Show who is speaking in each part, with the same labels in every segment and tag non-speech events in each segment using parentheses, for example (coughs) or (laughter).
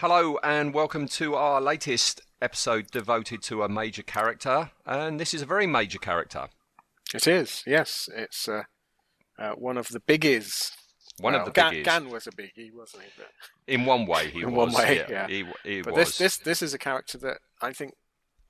Speaker 1: Hello, and welcome to our latest episode devoted to a major character. And this is a very major character.
Speaker 2: It is, yes. It's uh, uh, one of the biggies.
Speaker 1: One
Speaker 2: Well,
Speaker 1: of the
Speaker 2: Gan,
Speaker 1: biggies.
Speaker 2: Gan was a biggie, wasn't he? But,
Speaker 1: In one way, he (laughs)
Speaker 2: In
Speaker 1: was.
Speaker 2: one way, yeah.
Speaker 1: He, he
Speaker 2: but
Speaker 1: was.
Speaker 2: this, this, this is a character that I think.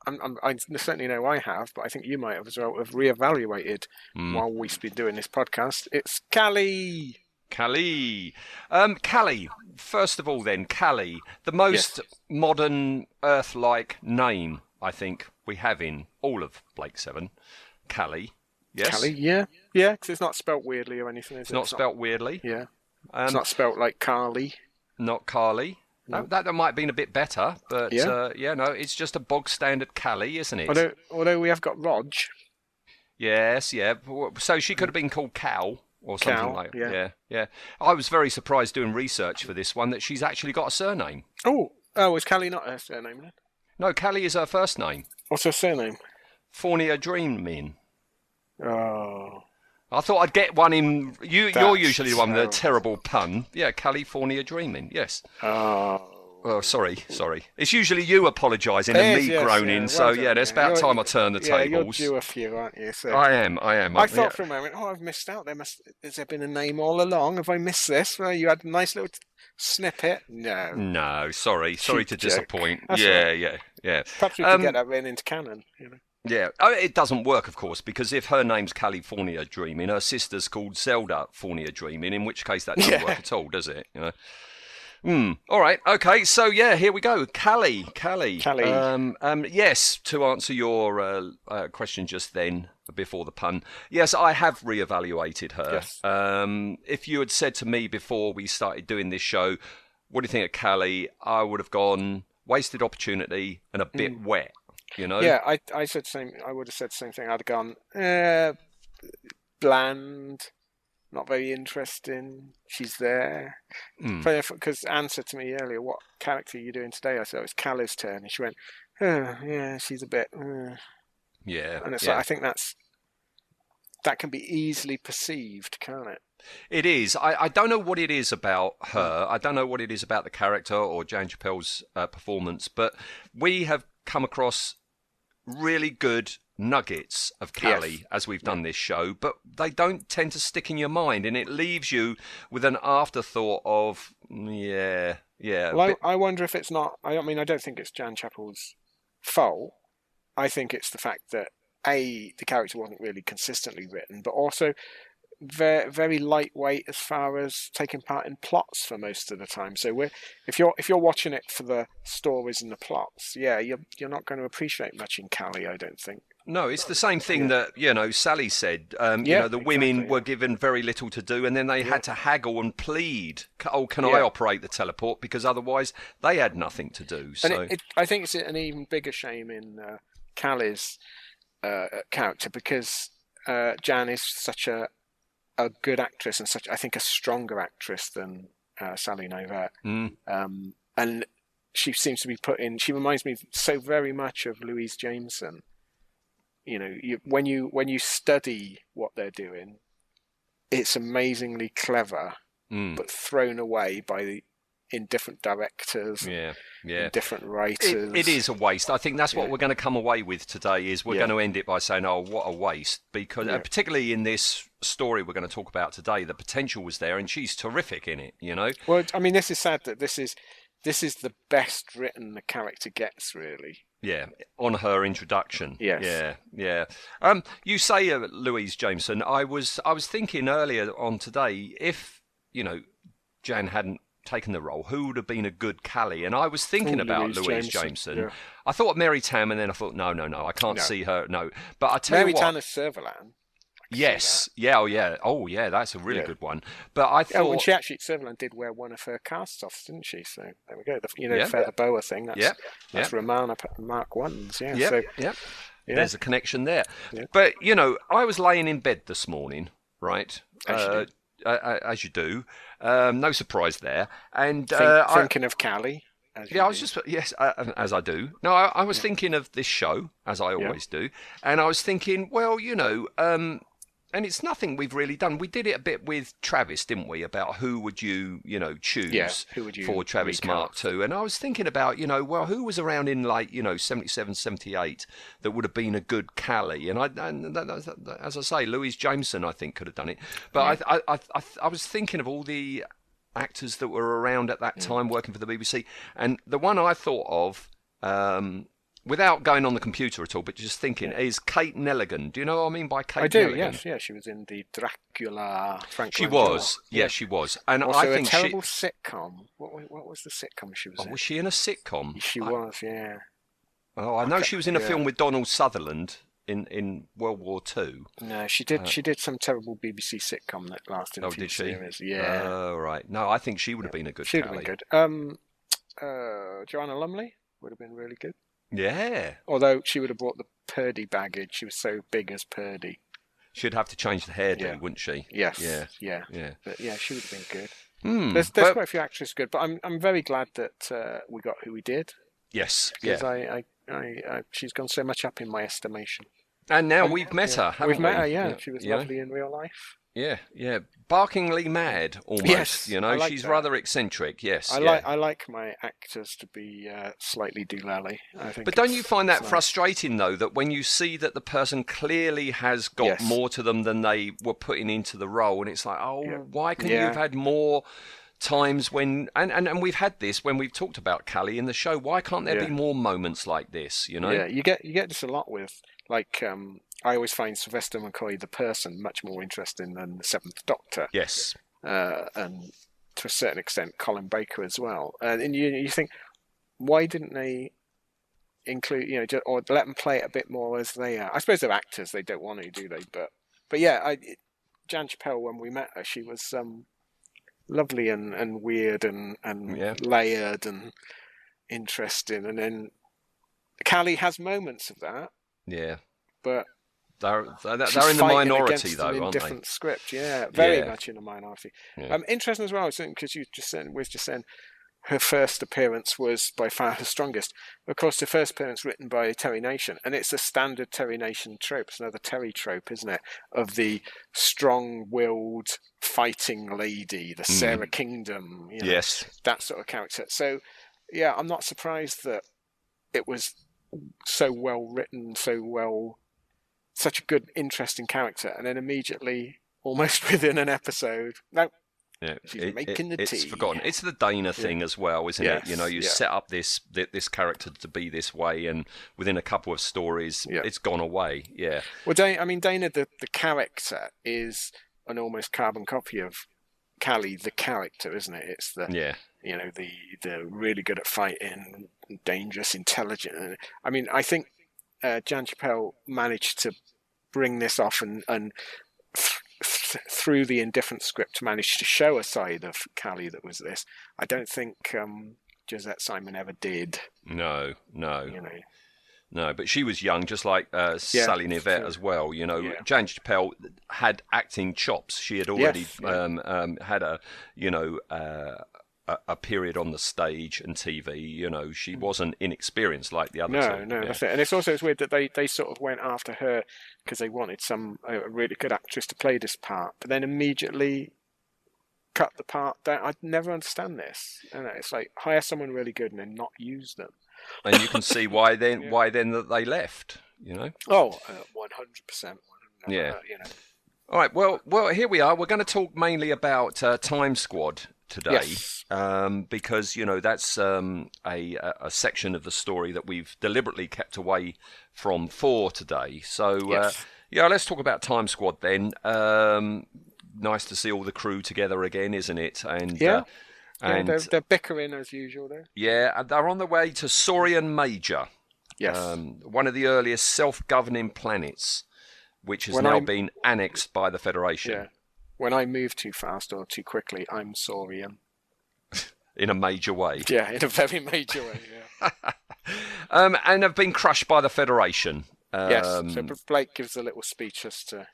Speaker 2: I'm, I'm, I certainly know I have, but I think you might have as well have reevaluated
Speaker 1: Mm.
Speaker 2: while we've been doing this podcast. It's Cally.
Speaker 1: Cally. Um, Cally. First of all, then, Cally, the most modern Earth like name I think we have in all of Blake 7. Cally. Yes?
Speaker 2: Cally, yeah, yeah, because it's not spelt weirdly or anything. Is
Speaker 1: It's
Speaker 2: it?
Speaker 1: not spelt weirdly.
Speaker 2: Yeah,
Speaker 1: Um,
Speaker 2: it's not spelt like Carly.
Speaker 1: not Carly. No, that, that might have been a bit better, but
Speaker 2: Yeah.
Speaker 1: uh, yeah, no, it's just a bog standard Cally, isn't it?
Speaker 2: Although, although we have got Roj.
Speaker 1: Yes, yeah. So she could have been called Cal or something
Speaker 2: Cal,
Speaker 1: like
Speaker 2: yeah.
Speaker 1: yeah, yeah. I was very surprised doing research for this one that she's actually got a surname.
Speaker 2: Oh, oh, is Cally not her surname then?
Speaker 1: No, Cally is her first name.
Speaker 2: What's her surname?
Speaker 1: Fornia Dreamin.
Speaker 2: Oh,
Speaker 1: I thought I'd get one in. You, you're usually the one with a
Speaker 2: terrible.
Speaker 1: terrible pun. Yeah, California Dreaming. Yes.
Speaker 2: oh.
Speaker 1: Oh, sorry, sorry. It's usually you apologising and me
Speaker 2: yes,
Speaker 1: groaning.
Speaker 2: yeah,
Speaker 1: so
Speaker 2: well
Speaker 1: yeah, it's about time I turn the
Speaker 2: yeah,
Speaker 1: tables.
Speaker 2: you're due a few, aren't you? So.
Speaker 1: I am. I am.
Speaker 2: I thought
Speaker 1: yeah.
Speaker 2: for a moment, oh, I've missed out. There must has there been a name all along? Have I missed this? Well, you had a nice little t- snippet. No,
Speaker 1: No, sorry, sorry to
Speaker 2: Cheap joke.
Speaker 1: disappoint.
Speaker 2: That's
Speaker 1: yeah,
Speaker 2: right.
Speaker 1: yeah, yeah.
Speaker 2: perhaps we could
Speaker 1: Um,
Speaker 2: get that written into canon. You know,
Speaker 1: Yeah, oh, it doesn't work, of course, because if her name's California Dreaming, her sister's called Zelda Fornia Dreaming, in which case that doesn't work at all, does it? You know? Hmm. All right. Okay. So yeah, here we go. Cally. Cally.
Speaker 2: Cally.
Speaker 1: Um, um, yes. To answer your uh, uh, question just then, before the pun, yes, I have reevaluated her.
Speaker 2: Yes.
Speaker 1: Um, if you had said to me before we started doing this show, what do you think of Cally? I would have gone wasted opportunity and a bit wet. You know.
Speaker 2: Mm. yeah, I I said same. I would have said the same thing. I'd have gone uh, bland, not very interesting. She's there.
Speaker 1: Hmm.
Speaker 2: Because Anne said to me earlier, "What character are you doing today?" I said, "Oh, "It's Cally's turn," and she went, oh, "Yeah, she's a bit." Uh.
Speaker 1: Yeah.
Speaker 2: And it's
Speaker 1: yeah.
Speaker 2: like, I think that's that can be easily perceived, can't it?
Speaker 1: It is. I, I don't know what it is about her. I don't know what it is about the character or Jan Chappell's uh, performance, but we have come across really good nuggets of Cally
Speaker 2: Yes.
Speaker 1: as we've done this show, but they don't tend to stick in your mind, and it leaves you with an afterthought of, "Mm, yeah, yeah.
Speaker 2: Well, I, I wonder if it's not. I mean, I don't think it's Jan Chappell's fault. I think it's the fact that a the character wasn't really consistently written, but also very very lightweight as far as taking part in plots for most of the time. So we're, if you're if you're watching it for the stories and the plots, yeah, you're you're not going to appreciate much in Cally, I don't think.
Speaker 1: No, it's the same thing that you know Sally said. Um, you know, the women
Speaker 2: exactly,
Speaker 1: were given very little to do, and then they had to haggle and plead. Oh, can I operate the teleport? Because otherwise they had nothing to do. So
Speaker 2: And it, it, I think it's an even bigger shame in uh, Cally's uh, character because uh, Jan is such a a good actress and such I think a stronger actress than uh, Sally Novak,
Speaker 1: Mm,
Speaker 2: um, and she seems to be put in. She reminds me so very much of Louise Jameson. You know, you, when you when you study what they're doing, it's amazingly clever,
Speaker 1: mm,
Speaker 2: but thrown away by the in different directors,
Speaker 1: yeah, yeah.
Speaker 2: different writers.
Speaker 1: It, it is a waste. I think that's what
Speaker 2: Yeah.
Speaker 1: we're going to come away with today. Is we're
Speaker 2: Yeah.
Speaker 1: going to end it by saying, "Oh, what a waste!" Because uh, particularly in this story we're going to talk about today, the potential was there, and she's terrific in it. You know,
Speaker 2: Well, I mean, this is sad that this is this is the best written the character gets, really.
Speaker 1: Yeah, on her introduction.
Speaker 2: Yes.
Speaker 1: Yeah, yeah. Um, you say uh, Louise Jameson. I was I was thinking earlier on today if you know Jan hadn't taken the role, who would have been a good Cally? And I was thinking
Speaker 2: Oh,
Speaker 1: about
Speaker 2: Louise
Speaker 1: Louise
Speaker 2: Jameson,
Speaker 1: Jameson.
Speaker 2: yeah.
Speaker 1: I thought Mary Tamm, and then I thought, no, no, no, I can't
Speaker 2: No.
Speaker 1: see her. No, but I tell
Speaker 2: Mary
Speaker 1: you what.
Speaker 2: Tanner Servalan, I
Speaker 1: Yes, yeah, oh yeah, oh yeah, that's a really
Speaker 2: Yeah.
Speaker 1: good one. But I
Speaker 2: Oh,
Speaker 1: thought,
Speaker 2: and she actually Sutherland did wear one of her casts off, didn't she? So there we go. The, you know,
Speaker 1: Yeah.
Speaker 2: feather boa thing. That's,
Speaker 1: Yeah,
Speaker 2: that's Romana Mark Ones. Yeah.
Speaker 1: yeah,
Speaker 2: So
Speaker 1: yeah,
Speaker 2: yeah.
Speaker 1: there's a connection there.
Speaker 2: Yeah.
Speaker 1: But you know, I was laying in bed this morning, right?
Speaker 2: As you
Speaker 1: uh, uh, as you do. Um, no surprise there. And
Speaker 2: think,
Speaker 1: uh, I,
Speaker 2: thinking of Cally.
Speaker 1: Yeah, I was
Speaker 2: do.
Speaker 1: just yes, uh, as I do. No, I, I was thinking of this show as I always do, and I was thinking, well, you know, um, and it's nothing we've really done. We did it a bit with Travis, didn't we? About who would you, you know, choose
Speaker 2: Yeah, who would you
Speaker 1: for Travis Mark
Speaker 2: recast?
Speaker 1: II? And I was thinking about, you know, well, who was around in like, you know, 77, 78 that would have been a good Cally? And I, and that, that, that- as I say, Louise Jameson, I think, could have done it. But I, I, I, I, I was thinking of all the actors that were around at that
Speaker 2: Mm.
Speaker 1: time working for the BBC, and the one I thought of, um, without going on the computer at all, but just thinking, is Kate Nelligan. Do you know what I mean by Kate
Speaker 2: I do.
Speaker 1: Nelligan?
Speaker 2: Yes. Yeah. She was in the Dracula. Frank.
Speaker 1: She
Speaker 2: Langella.
Speaker 1: was. Yes, she was. And
Speaker 2: Also
Speaker 1: I
Speaker 2: a
Speaker 1: think she.
Speaker 2: terrible sitcom. What, what was the sitcom she was
Speaker 1: Oh,
Speaker 2: in?
Speaker 1: was she in a sitcom?
Speaker 2: She
Speaker 1: I-
Speaker 2: was. Yeah.
Speaker 1: Oh, I know she was in a
Speaker 2: yeah.
Speaker 1: film with Donald Sutherland in, in World War Two.
Speaker 2: No, she did. she did some terrible BBC sitcom that lasted a
Speaker 1: Oh,
Speaker 2: few
Speaker 1: did she?
Speaker 2: series. Yeah.
Speaker 1: Oh, right. No, I think she would have been a good
Speaker 2: She'd have been good. Um, uh, Joanna Lumley would have been really good.
Speaker 1: Yeah.
Speaker 2: Although she would have brought the Purdey baggage. She was so big as Purdey.
Speaker 1: She'd have to change the hairdo,
Speaker 2: Yeah.
Speaker 1: wouldn't she?
Speaker 2: Yes.
Speaker 1: Yeah.
Speaker 2: Yeah.
Speaker 1: Yeah.
Speaker 2: But yeah, she would have been good.
Speaker 1: Hmm.
Speaker 2: There's, there's
Speaker 1: but-
Speaker 2: quite a few actresses good, but I'm I'm very glad that uh, we got who we did
Speaker 1: yes. Yeah.
Speaker 2: because I, I, I, I she's gone so much up in my estimation.
Speaker 1: And now we've met
Speaker 2: yeah.
Speaker 1: her, haven't
Speaker 2: We've met her. Yeah, she was
Speaker 1: yeah.
Speaker 2: lovely in real life.
Speaker 1: Yeah, yeah, barkingly mad almost.
Speaker 2: Yes,
Speaker 1: you know,
Speaker 2: like
Speaker 1: she's
Speaker 2: that.
Speaker 1: rather eccentric. Yes,
Speaker 2: I
Speaker 1: yeah.
Speaker 2: like I like my actors to be uh, slightly doolally. I think.
Speaker 1: But don't you find that
Speaker 2: nice.
Speaker 1: frustrating though that when you see that the person clearly has got
Speaker 2: Yes.
Speaker 1: more to them than they were putting into the role, and it's like, oh,
Speaker 2: Yeah.
Speaker 1: why couldn't you have had more? Times when and, and, and we've had this when we've talked about Cally in the show. Why can't there
Speaker 2: Yeah.
Speaker 1: be more moments like this? You know?
Speaker 2: Yeah, you get you get this a lot with like um, I always find Sylvester McCoy the person much more interesting than the Seventh Doctor,
Speaker 1: Yes.
Speaker 2: uh, and to a certain extent Colin Baker as well. And, and you you think why didn't they include you know or let them play it a bit more as they are? I suppose they're actors; they don't want to, do they? But but yeah, I, Jan Chappell when we met her, she was um, lovely and, and weird and and
Speaker 1: Yeah.
Speaker 2: layered and interesting, and then. Cally has moments of that,
Speaker 1: Yeah.
Speaker 2: but
Speaker 1: They're they're, they're in the minority though,
Speaker 2: in
Speaker 1: aren't
Speaker 2: different script. Yeah, very
Speaker 1: Yeah.
Speaker 2: much in a minority.
Speaker 1: Yeah.
Speaker 2: Um, interesting as well, because you just said, was just saying, her first appearance was by far her strongest. Of course, the first appearance written by Terry Nation, and it's a standard Terry Nation trope. It's another Terry trope, isn't it? Of the strong-willed fighting lady, the Sara Kingdom. You know,
Speaker 1: Yes.
Speaker 2: that sort of character. So, yeah, I'm not surprised that it was so well written, so well, such a good, interesting character, and then immediately, almost (laughs) within an episode, no,
Speaker 1: Yeah,
Speaker 2: She's making the
Speaker 1: it's
Speaker 2: tea.
Speaker 1: forgotten. It's the Dayna thing as well, isn't it? You know, you
Speaker 2: yeah.
Speaker 1: set up this this character to be this way, and within a couple of stories,
Speaker 2: Yeah.
Speaker 1: it's gone away. Yeah,
Speaker 2: well, Dayna, I mean, Dayna, the the character is an almost carbon copy of Cally, the character, isn't it? It's the
Speaker 1: yeah,
Speaker 2: you know the the really good at fighting, dangerous, intelligent. I mean, I think uh, Jan Chappell managed to bring this off and and th- th- through the indifferent script managed to show a side of Cally that was this. I don't think um, Josette Simon ever did.
Speaker 1: no, no,
Speaker 2: You know,
Speaker 1: no. But she was young, just like uh,
Speaker 2: Yeah,
Speaker 1: Sally
Speaker 2: Knyvette
Speaker 1: as well. You know,
Speaker 2: Yeah.
Speaker 1: Jan Chappelle had acting chops. She had already
Speaker 2: Yes, yeah.
Speaker 1: um, um, had a, you know. Uh, a, a period on the stage and TV, you know, she wasn't inexperienced like the other
Speaker 2: Mm. no,
Speaker 1: two.
Speaker 2: no,
Speaker 1: yeah.
Speaker 2: that's it. And it's also it's weird that they, they sort of went after her because they wanted some a really good actress to play this part, but then immediately cut the part down. I never understand this. And it's like hire someone really good and then not use them.
Speaker 1: and you can see why then (laughs)
Speaker 2: Yeah.
Speaker 1: why then that they left. You know.
Speaker 2: Oh, one hundred percent.
Speaker 1: Yeah.
Speaker 2: You know.
Speaker 1: All right. Well, well, here we are. We're going to talk mainly about uh, Time Squad today,
Speaker 2: Yes.
Speaker 1: um, because you know that's um, a a section of the story that we've deliberately kept away from for today. So, uh, yeah, let's talk about Time Squad then. Um, nice to see all the crew together again, isn't it? And
Speaker 2: Yeah.
Speaker 1: uh,
Speaker 2: Yeah,
Speaker 1: and
Speaker 2: they're, they're bickering as usual there.
Speaker 1: yeah, and they're on the way to Saurian Major
Speaker 2: Yes.
Speaker 1: um, one of the earliest self-governing planets which has
Speaker 2: When
Speaker 1: now
Speaker 2: I'm-
Speaker 1: been annexed by the Federation
Speaker 2: Yeah. When I move too fast or too quickly, I'm saurian.
Speaker 1: in a major way.
Speaker 2: Yeah, in a very major way. Yeah. (laughs)
Speaker 1: Um, and have been crushed by the Federation. Um,
Speaker 2: yes. So Blake gives a little speech as to. Uh,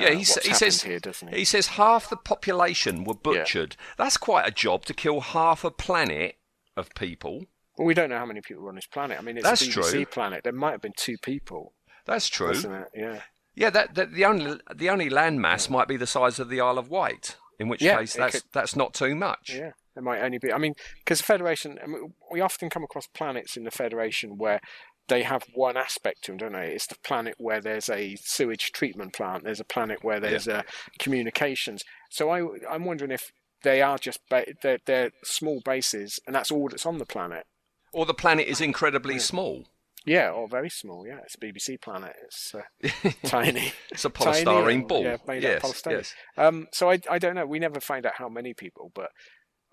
Speaker 1: Yeah, he,
Speaker 2: what's
Speaker 1: he says
Speaker 2: here, doesn't he?
Speaker 1: he says half the population were butchered. That's quite a job to kill half a planet of people.
Speaker 2: Well, we don't know how many people are on this planet. I mean, it's
Speaker 1: That's
Speaker 2: a BBC
Speaker 1: true.
Speaker 2: planet. There might have been two people,
Speaker 1: That's true.
Speaker 2: Yeah.
Speaker 1: Yeah, that, that the only the only landmass might be the size of the Isle of Wight. In which
Speaker 2: Yeah,
Speaker 1: case, that's
Speaker 2: could-
Speaker 1: that's not too much.
Speaker 2: Yeah, there might only be. I mean, because the Federation, I mean, we often come across planets in the Federation where they have one aspect to them, don't they? It's the planet where there's a sewage treatment plant. There's a planet where there's uh, communications. So I, I'm wondering if they are just ba- they're, they're small bases, and that's all that's on the planet.
Speaker 1: Or the planet is incredibly
Speaker 2: Yeah.
Speaker 1: small.
Speaker 2: Yeah, or very small. Yeah, it's a BBC planet. It's uh, (laughs) tiny.
Speaker 1: It's a polystyrene ball.
Speaker 2: yeah, made out of polystyrene.
Speaker 1: yes.
Speaker 2: Um, so I, I don't know. We never find out how many people, but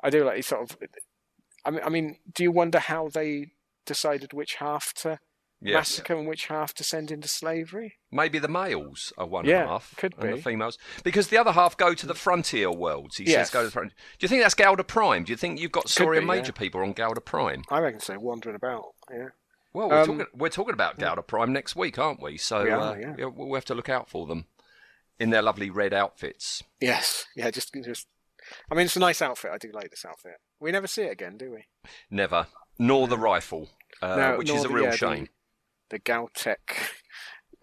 Speaker 2: I do like sort of. I mean, I mean, do you wonder how they decided which half to
Speaker 1: Yeah.
Speaker 2: massacre and which half to send into slavery?
Speaker 1: Maybe the males are one
Speaker 2: Yeah,
Speaker 1: half,
Speaker 2: could
Speaker 1: and the females, because the other half go to the frontier worlds. He
Speaker 2: Yes.
Speaker 1: says, "Go to the front." Do you think that's Gauda Prime? Do you think you've got Saurian Major
Speaker 2: yeah.
Speaker 1: people on Gauda Prime?
Speaker 2: I reckon so. Wandering about. Yeah.
Speaker 1: Well, we're,
Speaker 2: Um,
Speaker 1: talking, we're talking about Gauda Prime next week, aren't we? So
Speaker 2: We
Speaker 1: uh,
Speaker 2: are, yeah.
Speaker 1: we'll have to look out for them in their lovely red outfits.
Speaker 2: Yes. Yeah. Just, just. I mean, it's a nice outfit. I do like this outfit. We never see it again, do we?
Speaker 1: Never, nor the rifle, uh,
Speaker 2: No,
Speaker 1: which is a
Speaker 2: the-
Speaker 1: real
Speaker 2: yeah, the-
Speaker 1: shame.
Speaker 2: The Galtech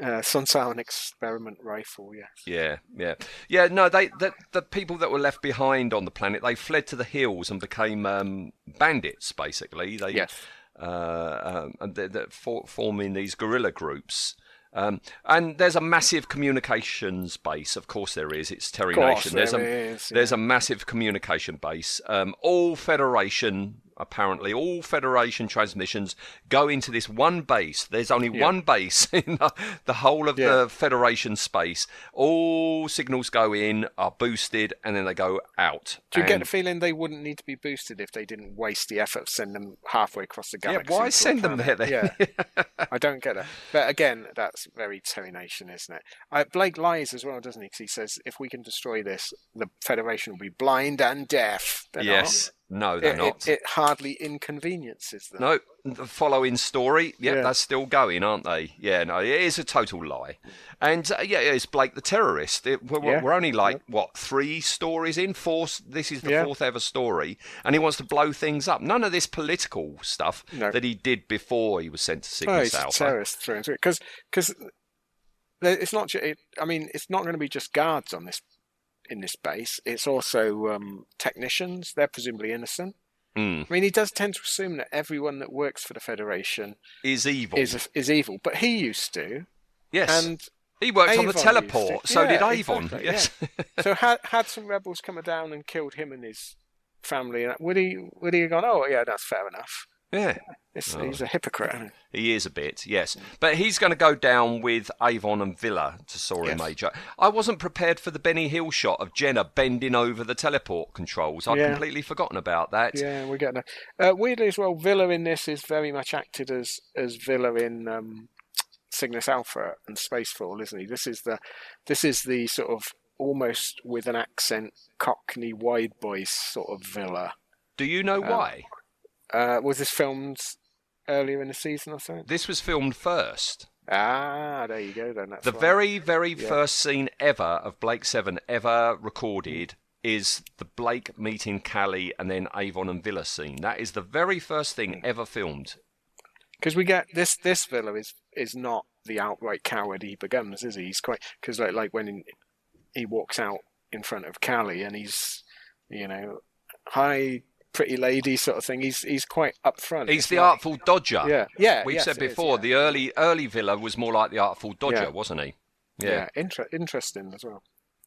Speaker 2: uh, Sontaran experiment rifle. Yeah.
Speaker 1: Yeah, yeah, yeah. No, they the, the people that were left behind on the planet they fled to the hills and became um, bandits. Basically, they
Speaker 2: Yes.
Speaker 1: Uh, um, and they're, they're for, forming these guerrilla groups. Um, and there's a massive communications base. Of course, there is. It's Terry Nation. There's
Speaker 2: there
Speaker 1: a
Speaker 2: is,
Speaker 1: there's a massive communication base. Um, all Federation, apparently, all Federation transmissions go into this one base. There's only
Speaker 2: Yeah.
Speaker 1: one base (laughs) in the, the whole of
Speaker 2: Yeah.
Speaker 1: the Federation space. All signals go in, are boosted, and then they go out.
Speaker 2: Do you get
Speaker 1: And-
Speaker 2: the feeling they wouldn't need to be boosted if they didn't waste the effort of sending them halfway across the galaxy? Yeah, why
Speaker 1: send them there then?
Speaker 2: Yeah, I don't get it. But again, that's very Terry Nation, isn't it? Uh, Blake lies as well, doesn't he? 'Cause he says if we can destroy this, the Federation will be blind and deaf. They're
Speaker 1: yes. No, they're
Speaker 2: It,
Speaker 1: not.
Speaker 2: it, it hardly inconveniences them.
Speaker 1: No, the following story. Yeah,
Speaker 2: Yeah.
Speaker 1: that's still going, aren't they? Yeah, no, it is a total lie. And uh, yeah, it's Blake the terrorist. It, we're,
Speaker 2: Yeah.
Speaker 1: we're only like what three stories in? Four. This is the
Speaker 2: Yeah.
Speaker 1: fourth ever story, and he wants to blow things up. None of this political stuff
Speaker 2: No.
Speaker 1: that he did before he was sent to
Speaker 2: Oh,
Speaker 1: Cygnus
Speaker 2: a
Speaker 1: Alpha.
Speaker 2: terrorist through through. Because it's not. It, I mean, it's not going to be just guards on this in this base. It's also um, technicians. They're presumably innocent.
Speaker 1: Mm,
Speaker 2: I mean, he does tend to assume that everyone that works for the Federation
Speaker 1: is evil.
Speaker 2: is is evil, but he used to,
Speaker 1: yes,
Speaker 2: and
Speaker 1: he worked on the teleport. So did Avon.
Speaker 2: exactly,
Speaker 1: yes.
Speaker 2: so had had some rebels come down and killed him and his family, would he would he have gone? Oh, yeah, that's fair enough.
Speaker 1: Yeah.
Speaker 2: It's,
Speaker 1: Oh.
Speaker 2: He's a hypocrite. he?
Speaker 1: Is a bit, yes. But he's going to go down with Avon and Vila to Saurian
Speaker 2: Yes.
Speaker 1: Major. I wasn't prepared for the Benny Hill shot of Jenna bending over the teleport controls. I'd
Speaker 2: Yeah.
Speaker 1: completely forgotten about that.
Speaker 2: Yeah, we're getting. A, uh, weirdly as well, Vila in this is very much acted as as Vila in um, Cygnus Alpha and Spacefall, isn't he? This is the this is the sort of almost with an accent Cockney wide voice sort of Vila.
Speaker 1: Do you know
Speaker 2: Um,
Speaker 1: why?
Speaker 2: Uh, was this filmed earlier in the season or something?
Speaker 1: This was filmed first.
Speaker 2: Ah, there you go. Then that's
Speaker 1: The very, very
Speaker 2: Yeah.
Speaker 1: first scene ever of Blake Seven ever recorded is the Blake meeting Cally and then Avon and Vila scene. That is the very first thing ever filmed.
Speaker 2: because we get this this Vila is is not the outright coward he becomes, is he? He's quite because like like when he walks out in front of Cally and he's you know hi pretty lady sort of thing. He's he's quite upfront.
Speaker 1: He's the artful dodger.
Speaker 2: Yeah, yeah.
Speaker 1: We've
Speaker 2: yes,
Speaker 1: said
Speaker 2: it is,
Speaker 1: before
Speaker 2: yeah.
Speaker 1: the early early Vila was more like the artful dodger,
Speaker 2: Yeah.
Speaker 1: wasn't he?
Speaker 2: yeah, inter- interesting as well.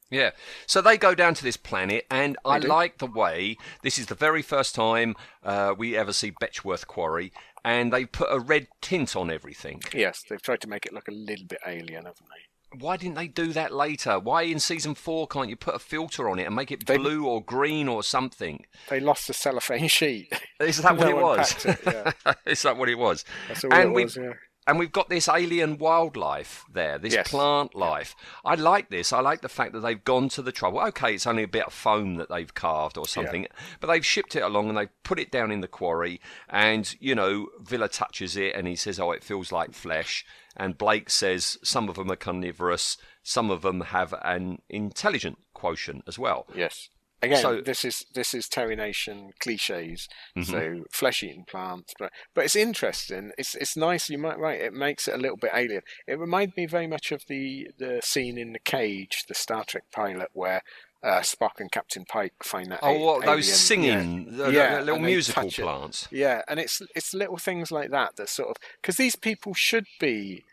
Speaker 1: Yeah. So they go down to this planet, and I like the way this is the very first time uh, we ever see Betchworth Quarry, and they put a red tint on everything.
Speaker 2: Yes, they've tried to make it look a little bit alien, haven't they?
Speaker 1: Why didn't they do that later? Why in season four can't you put a filter on it and make it
Speaker 2: They-
Speaker 1: blue or green or something?
Speaker 2: They lost the cellophane sheet.
Speaker 1: Is that (laughs) what it was?
Speaker 2: it, yeah. (laughs)
Speaker 1: Is that what it was?
Speaker 2: That's all
Speaker 1: and
Speaker 2: it
Speaker 1: we
Speaker 2: was. Yeah.
Speaker 1: And we've got this alien wildlife there, this
Speaker 2: Yes.
Speaker 1: plant life. I like this. I like the fact that they've gone to the trouble. Okay, it's only a bit of foam that they've carved or something, but they've shipped it along and they've put it down in the quarry. And, you know, Vila touches it and he says, oh, it feels like flesh. And Blake says some of them are carnivorous, some of them have an intelligent quotient as well.
Speaker 2: Yes. Again,
Speaker 1: So-
Speaker 2: this is this is Terry Nation cliches.
Speaker 1: Mm-hmm.
Speaker 2: So flesh-eating plants, but but it's interesting. It's it's nice. You might right. It makes it a little bit alien. It reminded me very much of the the scene in the cage, the Star Trek pilot, where uh, Spock and Captain Pike find that.
Speaker 1: Oh, what, those singing, the, the
Speaker 2: Yeah,
Speaker 1: little musical
Speaker 2: touch it.
Speaker 1: plants.
Speaker 2: Yeah, and it's it's little things like that that sort of because these people should be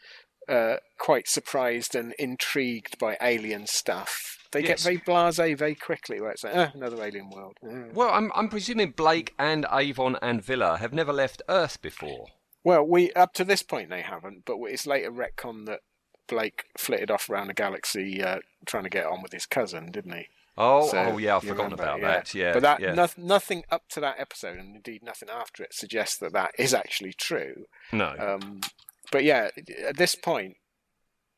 Speaker 2: uh, quite surprised and intrigued by alien stuff. They get very blasé very quickly, where it's like, oh, another alien world. Mm.
Speaker 1: Well, I'm, I'm presuming Blake and Avon and Vila have never left Earth before.
Speaker 2: Well, we up to this point they haven't, but it's later retcon that Blake flitted off around the galaxy uh, trying to get on with his cousin, didn't he?
Speaker 1: Oh,
Speaker 2: So,
Speaker 1: oh yeah, I've forgotten
Speaker 2: remember,
Speaker 1: about
Speaker 2: yeah.
Speaker 1: that. Yeah,
Speaker 2: but that
Speaker 1: yeah.
Speaker 2: noth- nothing up to that episode, and indeed nothing after it, suggests that that is actually true.
Speaker 1: no.
Speaker 2: Um, but yeah, at this point,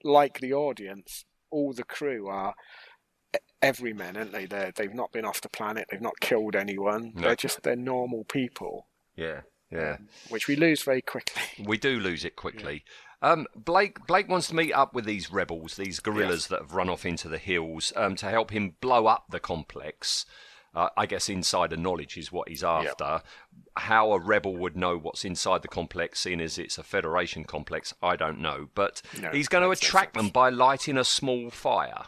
Speaker 2: like the audience, all the crew are everymen, aren't they? They're, they've not been off the planet. They've not killed anyone.
Speaker 1: No.
Speaker 2: They're just they're normal people,
Speaker 1: yeah, yeah.
Speaker 2: which we lose very quickly. (laughs)
Speaker 1: We do lose it quickly. Um, Blake Blake wants to meet up with these rebels, these guerrillas that have run off into the hills, um, to help him blow up the complex. Uh, I guess insider knowledge is what he's after. How a rebel would know what's inside the complex, seeing as it's a Federation complex, I don't know. But
Speaker 2: No,
Speaker 1: he's going to attract them by lighting a small fire.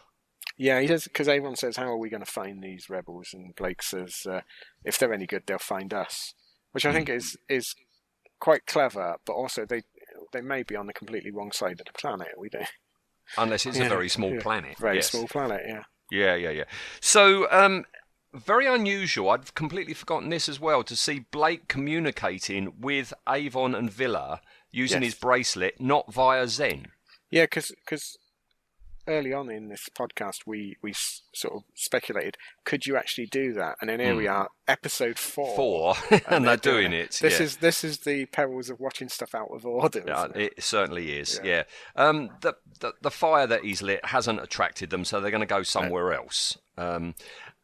Speaker 2: Yeah, he does because everyone says, "How are we going to find these rebels?" And Blake says, uh, "If they're any good, they'll find us," which I think is is quite clever, but also they they may be on the completely wrong side of the planet. We don't. (laughs)
Speaker 1: Unless it's a very small
Speaker 2: yeah.
Speaker 1: planet.
Speaker 2: Very
Speaker 1: yes.
Speaker 2: small planet. Yeah.
Speaker 1: Yeah, yeah, yeah. So, um, very unusual. I'd completely forgotten this as well to see Blake communicating with Avon and Vila using
Speaker 2: Yes.
Speaker 1: his bracelet, not via Zen.
Speaker 2: Yeah, because early on in this podcast, we we sort of speculated, could you actually do that? And then here we are, episode four.
Speaker 1: Hmm. Four, (laughs) and, they're doing it.
Speaker 2: This
Speaker 1: yeah.
Speaker 2: is this is the perils of watching stuff out of order.
Speaker 1: Yeah,
Speaker 2: it?
Speaker 1: it certainly is.
Speaker 2: Yeah.
Speaker 1: Yeah. Um, the, the the fire that he's lit hasn't attracted them, so they're going to go somewhere else. Um,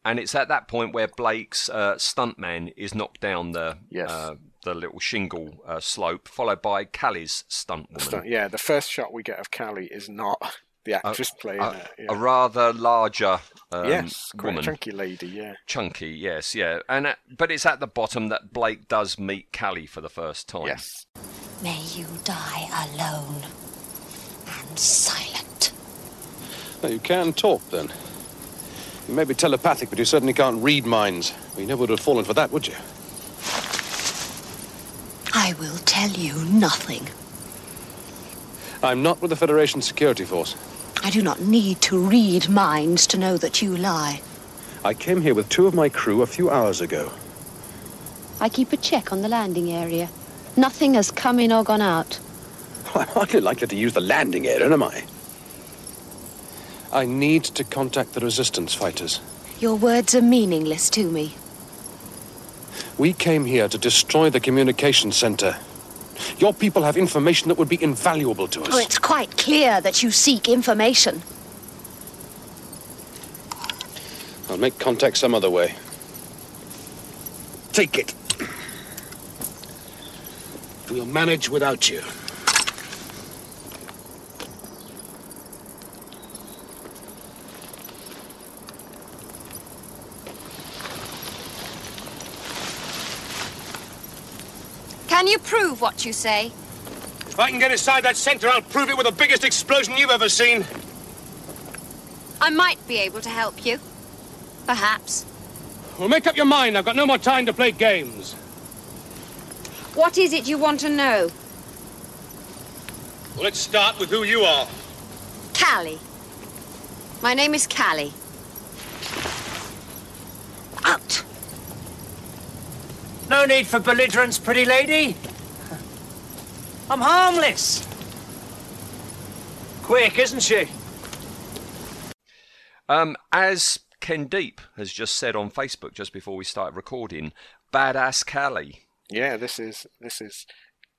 Speaker 1: and it's at that point where Blake's uh, stuntman is knocked down the
Speaker 2: Yes.
Speaker 1: uh, the little shingle uh, slope, followed by Cally's stunt woman.
Speaker 2: Yeah, the first shot we get of Cally is not the actress playing
Speaker 1: a,
Speaker 2: it. Yeah.
Speaker 1: a rather larger um,
Speaker 2: yes, quite
Speaker 1: woman,
Speaker 2: a chunky lady. Yeah.
Speaker 1: chunky. Yes, yeah, and uh, but it's at the bottom that Blake does meet Cally for the first time.
Speaker 2: Yes.
Speaker 3: May you die alone and silent.
Speaker 4: Well, you can talk then. You may be telepathic, but you certainly can't read minds. Well, you never would have fallen for that, would you?
Speaker 3: I will tell you nothing.
Speaker 4: I'm not with the Federation Security Force.
Speaker 3: I do not need to read minds to know that you lie.
Speaker 4: I came here with two of my crew a few hours ago.
Speaker 5: I keep a check on the landing area. Nothing has come in or gone out.
Speaker 4: I'm hardly likely to use the landing area, am I? I need to contact the resistance fighters.
Speaker 5: Your words are meaningless to me.
Speaker 4: We came here to destroy the communication center. Your people have information that would be invaluable to us.
Speaker 5: Oh, it's quite clear that you seek information.
Speaker 4: I'll make contact some other way. Take it. We'll manage without you.
Speaker 6: Can you prove what you say?
Speaker 4: If I can get inside that center, I'll prove it with the biggest explosion you've ever seen.
Speaker 6: I might be able to help you. Perhaps.
Speaker 4: Well, make up your mind. I've got no more time to play games.
Speaker 6: What is it you want to know?
Speaker 4: Well, let's start with who you are.
Speaker 6: Cally. My name is
Speaker 5: Cally.
Speaker 7: No need for belligerence, pretty lady. I'm harmless. Quick, isn't she?
Speaker 1: Um, as Ken Deep has just said on Facebook just before we started recording, badass Cally.
Speaker 2: Yeah. This is this is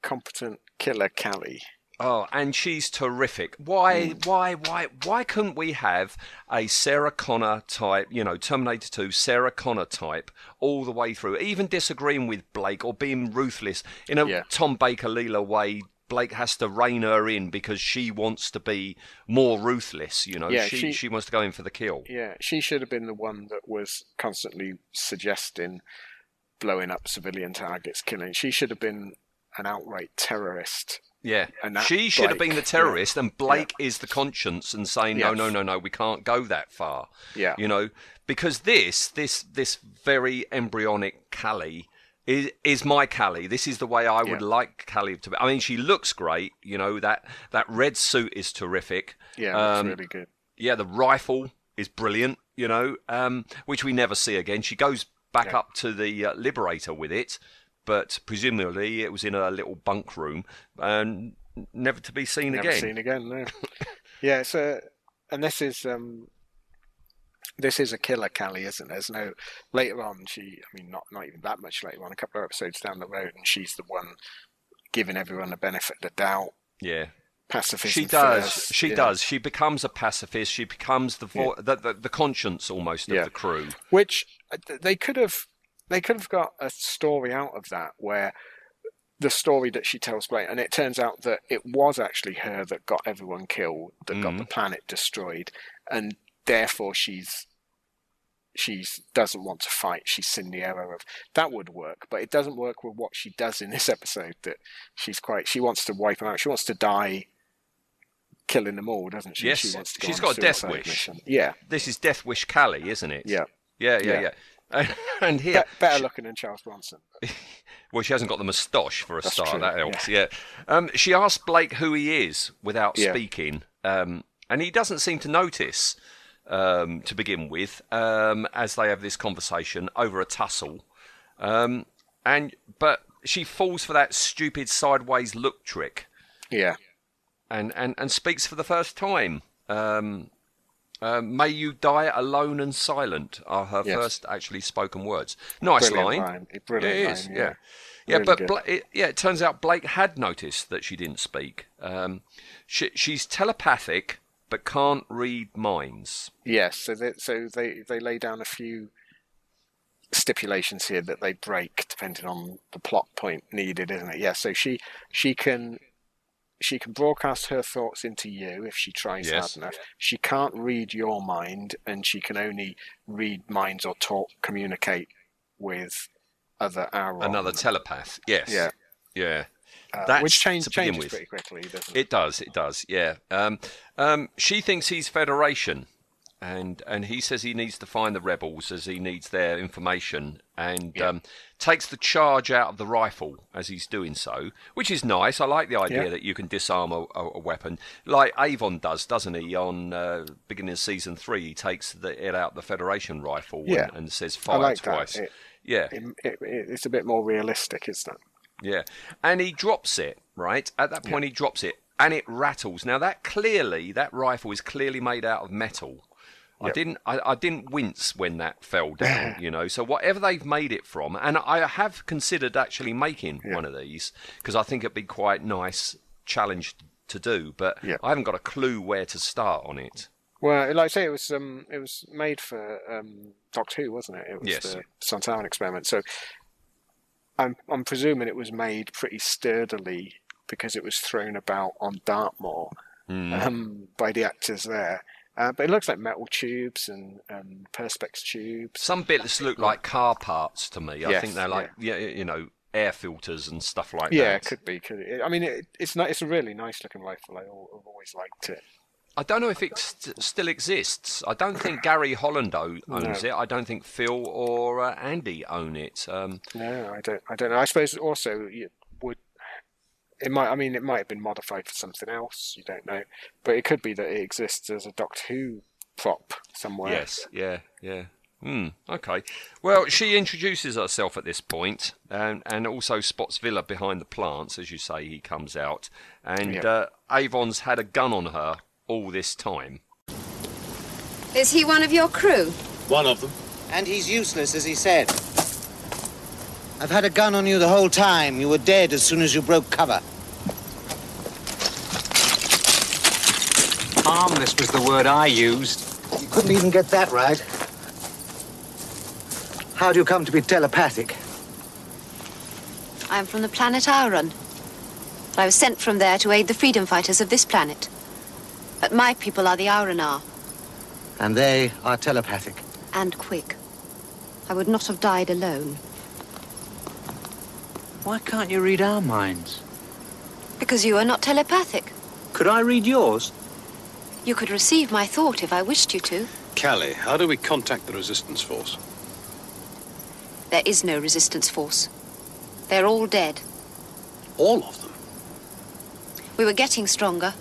Speaker 2: competent killer Cally.
Speaker 1: Oh, and she's terrific. Why,
Speaker 2: Mm.
Speaker 1: why, why, why couldn't we have a Sarah Connor type, you know, Terminator 2, Sarah Connor type, all the way through, even disagreeing with Blake or being ruthless in a
Speaker 2: Yeah.
Speaker 1: Tom Baker Leela way? Blake has to rein her in because she wants to be more ruthless, you know.
Speaker 2: Yeah,
Speaker 1: she,
Speaker 2: she-
Speaker 1: she wants to go in for the kill.
Speaker 2: Yeah, she should have been the one that was constantly suggesting blowing up civilian targets, killing. She should have been an outright terrorist.
Speaker 1: Yeah,
Speaker 2: And
Speaker 1: she should have been the
Speaker 2: yeah.
Speaker 1: terrorist, and Blake is the conscience and saying, no,
Speaker 2: Yes.
Speaker 1: no, no, no, we can't go that far.
Speaker 2: Yeah.
Speaker 1: you know, because this, this, this very embryonic Cally is is my Cally. This is the way I would
Speaker 2: Yeah.
Speaker 1: like Cally to be. I mean, she looks great. You know that that red suit is terrific.
Speaker 2: Yeah,
Speaker 1: Um,
Speaker 2: really good.
Speaker 1: Yeah, the rifle is brilliant. You know, um, which we never see again. She goes back
Speaker 2: Yeah.
Speaker 1: up to the uh, Liberator with it, but presumably it was in a little bunk room and never to be seen
Speaker 2: Never
Speaker 1: again.
Speaker 2: seen again. No. (laughs) yeah, so and this is um, this is a killer Cally, isn't it? There's no later on. She, I mean, not not even that much later on. A couple of episodes down the road, and she's the one giving everyone the benefit of the doubt.
Speaker 1: Yeah.
Speaker 2: Pacifism.
Speaker 1: She does.
Speaker 2: first,
Speaker 1: She
Speaker 2: yeah.
Speaker 1: does. She becomes a pacifist. She becomes the vo- the, the the conscience almost of
Speaker 2: Yeah.
Speaker 1: the crew.
Speaker 2: Which uh, they could have they could have got a story out of that where the story that she tells Blake, and it turns out that it was actually her that got everyone killed, that got the mm-hmm. planet destroyed, and therefore she's she's doesn't want to fight. She's seen the error of that would work, but it doesn't work with what she does in this (laughs) episode. That she's quite she wants to wipe them out. She wants to die. Killing them all, doesn't she?
Speaker 1: Yes,
Speaker 2: she wants to go
Speaker 1: she's got a death wish.
Speaker 2: mission. Yeah,
Speaker 1: This is Death Wish Cally, isn't it?
Speaker 2: yeah.
Speaker 1: Yeah, yeah,
Speaker 2: Yeah.
Speaker 1: yeah. (laughs) and here,
Speaker 2: Be- better looking than Charles Bronson. (laughs)
Speaker 1: well, she hasn't got the moustache for a
Speaker 2: That's
Speaker 1: start.
Speaker 2: true,
Speaker 1: That helps. Yeah. Um, she asks Blake who he is without
Speaker 2: Yeah.
Speaker 1: speaking, um, and he doesn't seem to notice um, to begin with. Um, as they have this conversation over a tussle, um, and but she falls for that stupid sideways look trick.
Speaker 2: Yeah.
Speaker 1: and, and, and speaks for the first time. Um, um, May you die alone and silent are her
Speaker 2: Yes.
Speaker 1: first actually spoken words. Nice
Speaker 2: Brilliant
Speaker 1: line.
Speaker 2: line. Brilliant
Speaker 1: it is,
Speaker 2: line,
Speaker 1: yeah.
Speaker 2: yeah.
Speaker 1: Yeah,
Speaker 2: Really
Speaker 1: but. Bla- it, yeah, it turns out Blake had noticed that she didn't speak. Um, she, she's telepathic but can't read minds.
Speaker 2: Yes, so they, so they, they lay down a few stipulations here that they break depending on the plot point needed, isn't it? Yeah, so she she can she can broadcast her thoughts into you if she tries
Speaker 1: Yes.
Speaker 2: hard enough. She can't read your mind, and she can only read minds or talk, communicate with other Aaron.
Speaker 1: Another telepath. Yes.
Speaker 2: Yeah.
Speaker 1: Yeah.
Speaker 2: uh,
Speaker 1: That's
Speaker 2: which change,
Speaker 1: to begin
Speaker 2: changes
Speaker 1: with.
Speaker 2: pretty quickly, doesn't it?
Speaker 1: It does. It does. Yeah. Um, um, she thinks he's Federation, and and he says he needs to find the rebels as he needs their information, and
Speaker 2: Yeah.
Speaker 1: um, takes the charge out of the rifle as he's doing so, which is nice. I like the idea
Speaker 2: Yeah.
Speaker 1: that you can disarm a, a, a weapon, like Avon does, doesn't he? On uh, beginning of season three, he takes the, it out the Federation rifle
Speaker 2: Yeah.
Speaker 1: and, and says fire
Speaker 2: like
Speaker 1: twice.
Speaker 2: It,
Speaker 1: yeah.
Speaker 2: it, it, it's a bit more realistic, isn't it?
Speaker 1: Yeah, and he drops it right at that point. He drops it, and it rattles. Now that clearly, that rifle is clearly made out of metal. I
Speaker 2: Yep.
Speaker 1: didn't, I, I didn't wince when that fell down. you know, so whatever they've made it from, and I have considered actually making one of these because I think it'd be quite nice challenge to do, but
Speaker 2: Yep.
Speaker 1: I haven't got a clue where to start on it.
Speaker 2: Well, like I say, it was um, it was made for um, Doctor Who, wasn't it? It was
Speaker 1: Yes.
Speaker 2: the Sontaran experiment. So I'm I'm presuming it was made pretty sturdily because it was thrown about on Dartmoor
Speaker 1: Hmm.
Speaker 2: um, by the actors there. Uh, but it looks like metal tubes and, and perspex tubes.
Speaker 1: Some bits look like car parts to me. I think they're like, yeah, you know, air filters and stuff like that.
Speaker 2: yeah,
Speaker 1: that.
Speaker 2: it could be. Could it? I mean, it, it's not. It's a really nice looking rifle. I, I've always liked it.
Speaker 1: I don't know if it st- still exists. I don't think Gary Holland o- owns
Speaker 2: No.
Speaker 1: it. I don't think Phil or uh, Andy own it. Um,
Speaker 2: No, I don't. I don't know. I suppose also. It might. I mean, it might have been modified for something else. You don't know, but it could be that it exists as a Doctor Who prop somewhere.
Speaker 1: yes, yeah, yeah. Hmm. Okay. Well, she introduces herself at this point, and and also spots Vila behind the plants, as you say. He comes out, and
Speaker 2: Yeah.
Speaker 1: uh, Avon's had a gun on her all this time.
Speaker 6: Is he one of your crew?
Speaker 8: One of them.
Speaker 7: And he's useless, as he said. I've had a gun on you the whole time. You were dead as soon as you broke cover. Harmless was the word I used.
Speaker 8: You couldn't even get that right. How do you come to be telepathic?
Speaker 5: I am from the planet Auron. I was sent from there to aid the freedom fighters of this planet. But my people are the Auronar.
Speaker 8: And they are telepathic.
Speaker 5: And quick. I would not have died alone.
Speaker 7: Why can't you read our minds?
Speaker 5: Because you are not telepathic.
Speaker 7: Could I read yours?
Speaker 5: You could receive my thought if I wished you to.
Speaker 4: Cally, how do we contact the resistance force?
Speaker 5: There is no resistance force. They're all dead.
Speaker 4: All of them?
Speaker 5: We were getting stronger.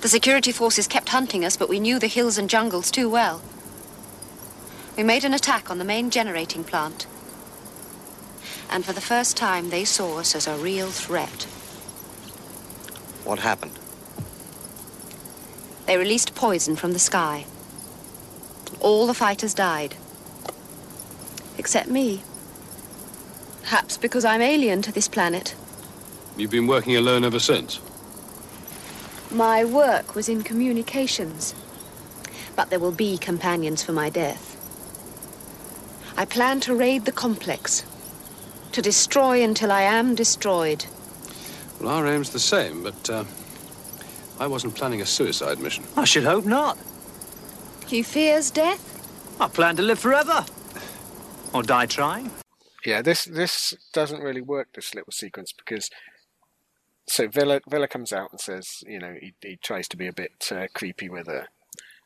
Speaker 5: The security forces kept hunting us, but we knew the hills and jungles too well. We made an attack on the main generating plant. And for the first time, they saw us as a real threat.
Speaker 8: What happened?
Speaker 5: They released poison from the sky. All the fighters died. Except me. Perhaps because I'm alien to this planet.
Speaker 4: You've been working alone ever since?
Speaker 5: My work was in communications. But there will be companions for my death. I plan to raid the complex. To destroy until I am destroyed.
Speaker 4: Well, our aim's the same, but uh, I wasn't planning a suicide mission.
Speaker 7: I should hope not.
Speaker 5: He fears death?
Speaker 7: I plan to live forever. Or die trying.
Speaker 2: Yeah, this this doesn't really work. This little sequence because so Vila Vila comes out and says, you know, he, he tries to be a bit uh, creepy with her,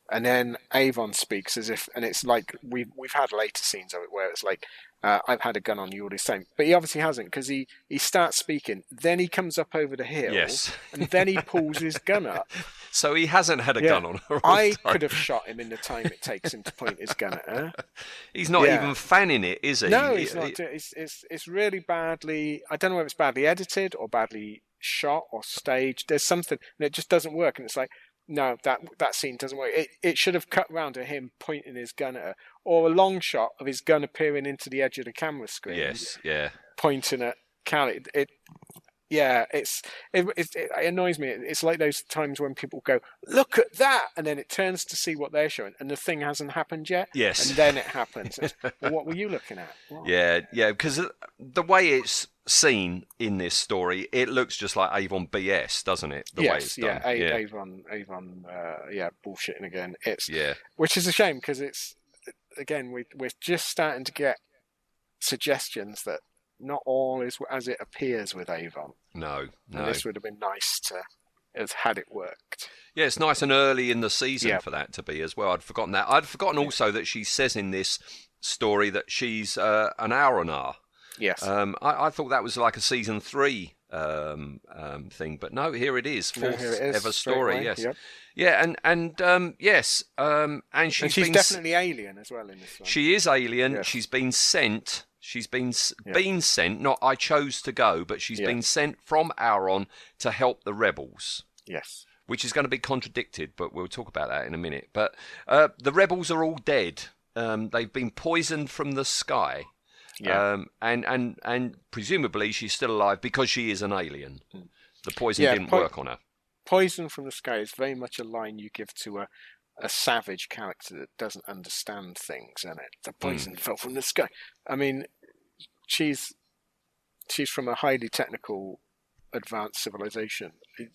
Speaker 2: and then Avon speaks as if, and it's like we've we've had later scenes of it where it's like, uh, I've had a gun on you all the same. but he obviously hasn't because he he starts speaking, then he comes up over the hill,
Speaker 1: Yes.
Speaker 2: and then he pulls his gun up. (laughs)
Speaker 1: So he hasn't had a
Speaker 2: Yeah.
Speaker 1: gun on her.
Speaker 2: I
Speaker 1: time.
Speaker 2: could have shot him in the time it takes him to point his gun at her. (laughs)
Speaker 1: He's not
Speaker 2: Yeah.
Speaker 1: even fanning it, is he?
Speaker 2: No,
Speaker 1: He-
Speaker 2: it's not. It's, it's it's really badly. I don't know if it's badly edited or badly shot or staged. There's something, and it just doesn't work. And it's like, no, that that scene doesn't work. It it should have cut round to him pointing his gun at her, or a long shot of his gun appearing into the edge of the camera screen.
Speaker 1: Yes, yeah.
Speaker 2: pointing at Cally. It, yeah, it's it, it, it annoys me. It's like those times when people go, "Look at that," and then it turns to see what they're showing, and the thing hasn't happened yet.
Speaker 1: Yes.
Speaker 2: and then it happens. (laughs) Well, what were you looking at? What?
Speaker 1: Yeah, yeah, because the way it's seen in this story, it looks just like Avon BS, doesn't it? The way
Speaker 2: yes,
Speaker 1: it's
Speaker 2: yeah,
Speaker 1: done.
Speaker 2: A-
Speaker 1: yeah,
Speaker 2: Avon, Avon, uh, yeah, bullshitting again. It's
Speaker 1: yeah,
Speaker 2: which is a shame because it's again we we're just starting to get suggestions that not all is as it appears with Avon.
Speaker 1: no,
Speaker 2: And
Speaker 1: no.
Speaker 2: this would have been nice to have had it worked.
Speaker 1: Yeah, it's nice and early in the season
Speaker 2: Yeah.
Speaker 1: for that to be as well. I'd forgotten that. I'd forgotten also that she says in this story that she's uh, an Auronar.
Speaker 2: Yes.
Speaker 1: Um, I, I thought that was like a season three um, um, thing, but no, here it is,
Speaker 2: No,
Speaker 1: fourth
Speaker 2: here it is,
Speaker 1: ever story.
Speaker 2: away,
Speaker 1: Yes,
Speaker 2: yep.
Speaker 1: yeah, and and um, yes, um, and she's
Speaker 2: and she's
Speaker 1: been
Speaker 2: definitely alien as well in this one.
Speaker 1: She is alien.
Speaker 2: Yes.
Speaker 1: She's been sent. She's been
Speaker 2: Yeah.
Speaker 1: been sent. Not I chose to go, but she's
Speaker 2: Yeah.
Speaker 1: been sent from Auron to help the rebels.
Speaker 2: yes.
Speaker 1: Which is going to be contradicted, but we'll talk about that in a minute. But uh, the rebels are all dead. Um, they've been poisoned from the sky.
Speaker 2: Yeah.
Speaker 1: Um, and, and, and presumably she's still alive because she is an alien. The poison
Speaker 2: Hmm. Yeah,
Speaker 1: didn't
Speaker 2: po-
Speaker 1: work on her.
Speaker 2: Poison from the sky is very much a line you give to a a savage character that doesn't understand things, and it the poison fell from the sky. I mean, she's she's from a highly technical, advanced civilization. It-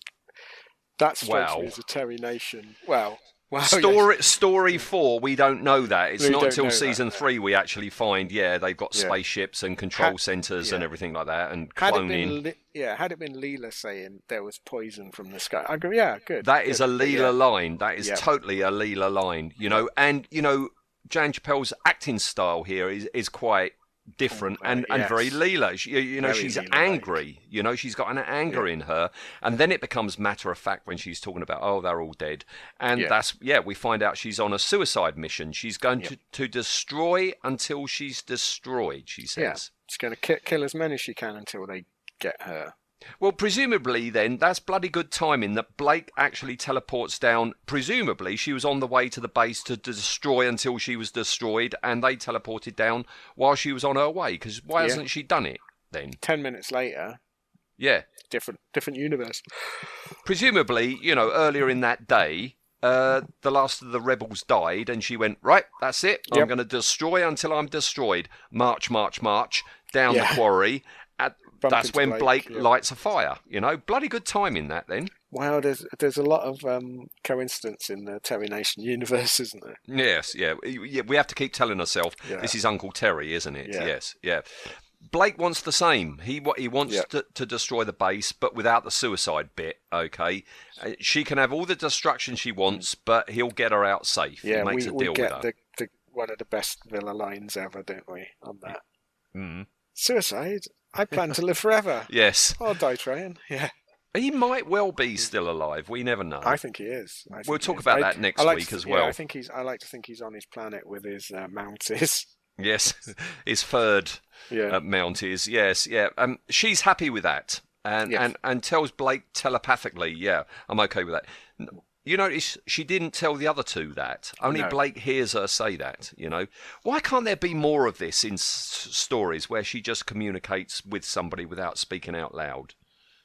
Speaker 2: that strikes
Speaker 1: Wow.
Speaker 2: me as a Terry nation. Well, well, yes.
Speaker 1: Story story four, we don't know that. It's
Speaker 2: We
Speaker 1: not until
Speaker 2: know that,
Speaker 1: season three we actually find. Yeah, they've got
Speaker 2: Yeah.
Speaker 1: spaceships and control
Speaker 2: Had-
Speaker 1: centers and everything like that, and
Speaker 2: Had
Speaker 1: cloning.
Speaker 2: been, yeah, had it been Leela saying there was poison from the sky, I go, yeah, good.
Speaker 1: That is a
Speaker 2: good,
Speaker 1: Leela
Speaker 2: yeah.
Speaker 1: line. That is
Speaker 2: Yeah.
Speaker 1: totally a Leela line. You know, and you know, Jan Chappell's acting style here is is quite different and,
Speaker 2: very-
Speaker 1: and very
Speaker 2: yes.
Speaker 1: Leela. She, you know,
Speaker 2: Very
Speaker 1: she's
Speaker 2: Leela-like.
Speaker 1: angry. You know, she's got an anger in her, and then it becomes matter of fact when she's talking about, oh, they're all dead, and
Speaker 2: Yeah.
Speaker 1: that's yeah. We find out she's on a suicide mission. She's going
Speaker 2: Yeah.
Speaker 1: to to destroy until she's destroyed. She
Speaker 2: Yeah,
Speaker 1: says.
Speaker 2: she's going to ki- kill as many as she can until they get her.
Speaker 1: Well, presumably, then, that's bloody good timing that Blake actually teleports down. Presumably, she was on the way to the base to destroy until she was destroyed, and they teleported down while she was on her way. Because why
Speaker 2: Yeah.
Speaker 1: hasn't she done it then?
Speaker 2: Ten minutes later,
Speaker 1: Yeah.
Speaker 2: different different universe.
Speaker 1: Presumably, you know, earlier in that day, uh, the last of the rebels died, and she went right. That's it. I'm going to destroy until I'm destroyed. March, march, march down
Speaker 2: Yeah.
Speaker 1: the quarry. At, that's when
Speaker 2: Blake,
Speaker 1: Blake
Speaker 2: yeah.
Speaker 1: lights a fire. You know, bloody good timing that then.
Speaker 2: Wow, there's there's a lot of um, coincidence in the Terry Nation universe, (laughs) isn't there?
Speaker 1: Yes, yeah, yeah. We have to keep telling ourselves
Speaker 2: Yeah.
Speaker 1: this is Uncle Terry, isn't it?
Speaker 2: Yeah.
Speaker 1: Yes, yeah. Blake wants the same. He he wants
Speaker 2: Yeah.
Speaker 1: to, to destroy the base, but without the suicide bit. Okay, Uh, she can have all the destruction she wants, but he'll get her out safe.
Speaker 2: Yeah,
Speaker 1: he makes
Speaker 2: we,
Speaker 1: a
Speaker 2: we get the, the one of the best Vila lines ever, don't we? On that
Speaker 1: Mm.
Speaker 2: suicide. I plan to live forever. (laughs)
Speaker 1: Yes,
Speaker 2: I'll die trying. Yeah,
Speaker 1: he might well be still alive. We never know.
Speaker 2: I think he is. I think
Speaker 1: We'll
Speaker 2: he
Speaker 1: talk
Speaker 2: is.
Speaker 1: about
Speaker 2: I-
Speaker 1: that next
Speaker 2: I like
Speaker 1: week as
Speaker 2: yeah,
Speaker 1: well.
Speaker 2: I think he's. I like to think he's on his planet with his uh, mounties. (laughs)
Speaker 1: Yes, his third
Speaker 2: Yeah.
Speaker 1: uh, mount is yes, yeah. Um, she's happy with that, and
Speaker 2: Yes.
Speaker 1: and and tells Blake telepathically, yeah, I'm okay with that. You notice she didn't tell the other two that. Only
Speaker 2: No.
Speaker 1: Blake hears her say that. You know, why can't there be more of this in s- stories where she just communicates with somebody without speaking out loud?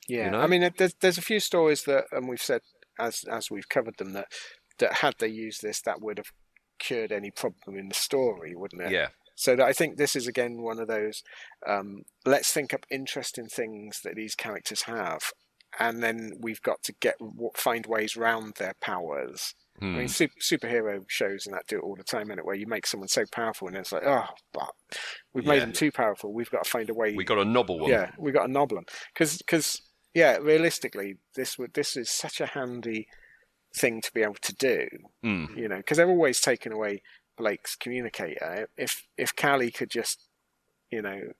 Speaker 2: Yeah,
Speaker 1: know?
Speaker 2: I mean, there's there's a few stories that, and we've said as as we've covered them that that had they used this, that would have cured any problem in the story, wouldn't it?
Speaker 1: Yeah,
Speaker 2: So that I think this is again one of those. Um, let's think up interesting things that these characters have, and then we've got to get find ways round their powers. I
Speaker 1: Hmm.
Speaker 2: mean, super, superhero shows and that do it all the time, innit? Where you make someone so powerful, and it's like, oh, but we've made
Speaker 1: Yeah.
Speaker 2: them too powerful. We've got to find a way.
Speaker 1: we got a nobble one.
Speaker 2: Yeah, we got a nobble them because yeah, realistically, this would this is such a handy thing to be able to do.
Speaker 1: Mm.
Speaker 2: You know, because they've always taken away Blake's communicator. If if Cally could just, you know,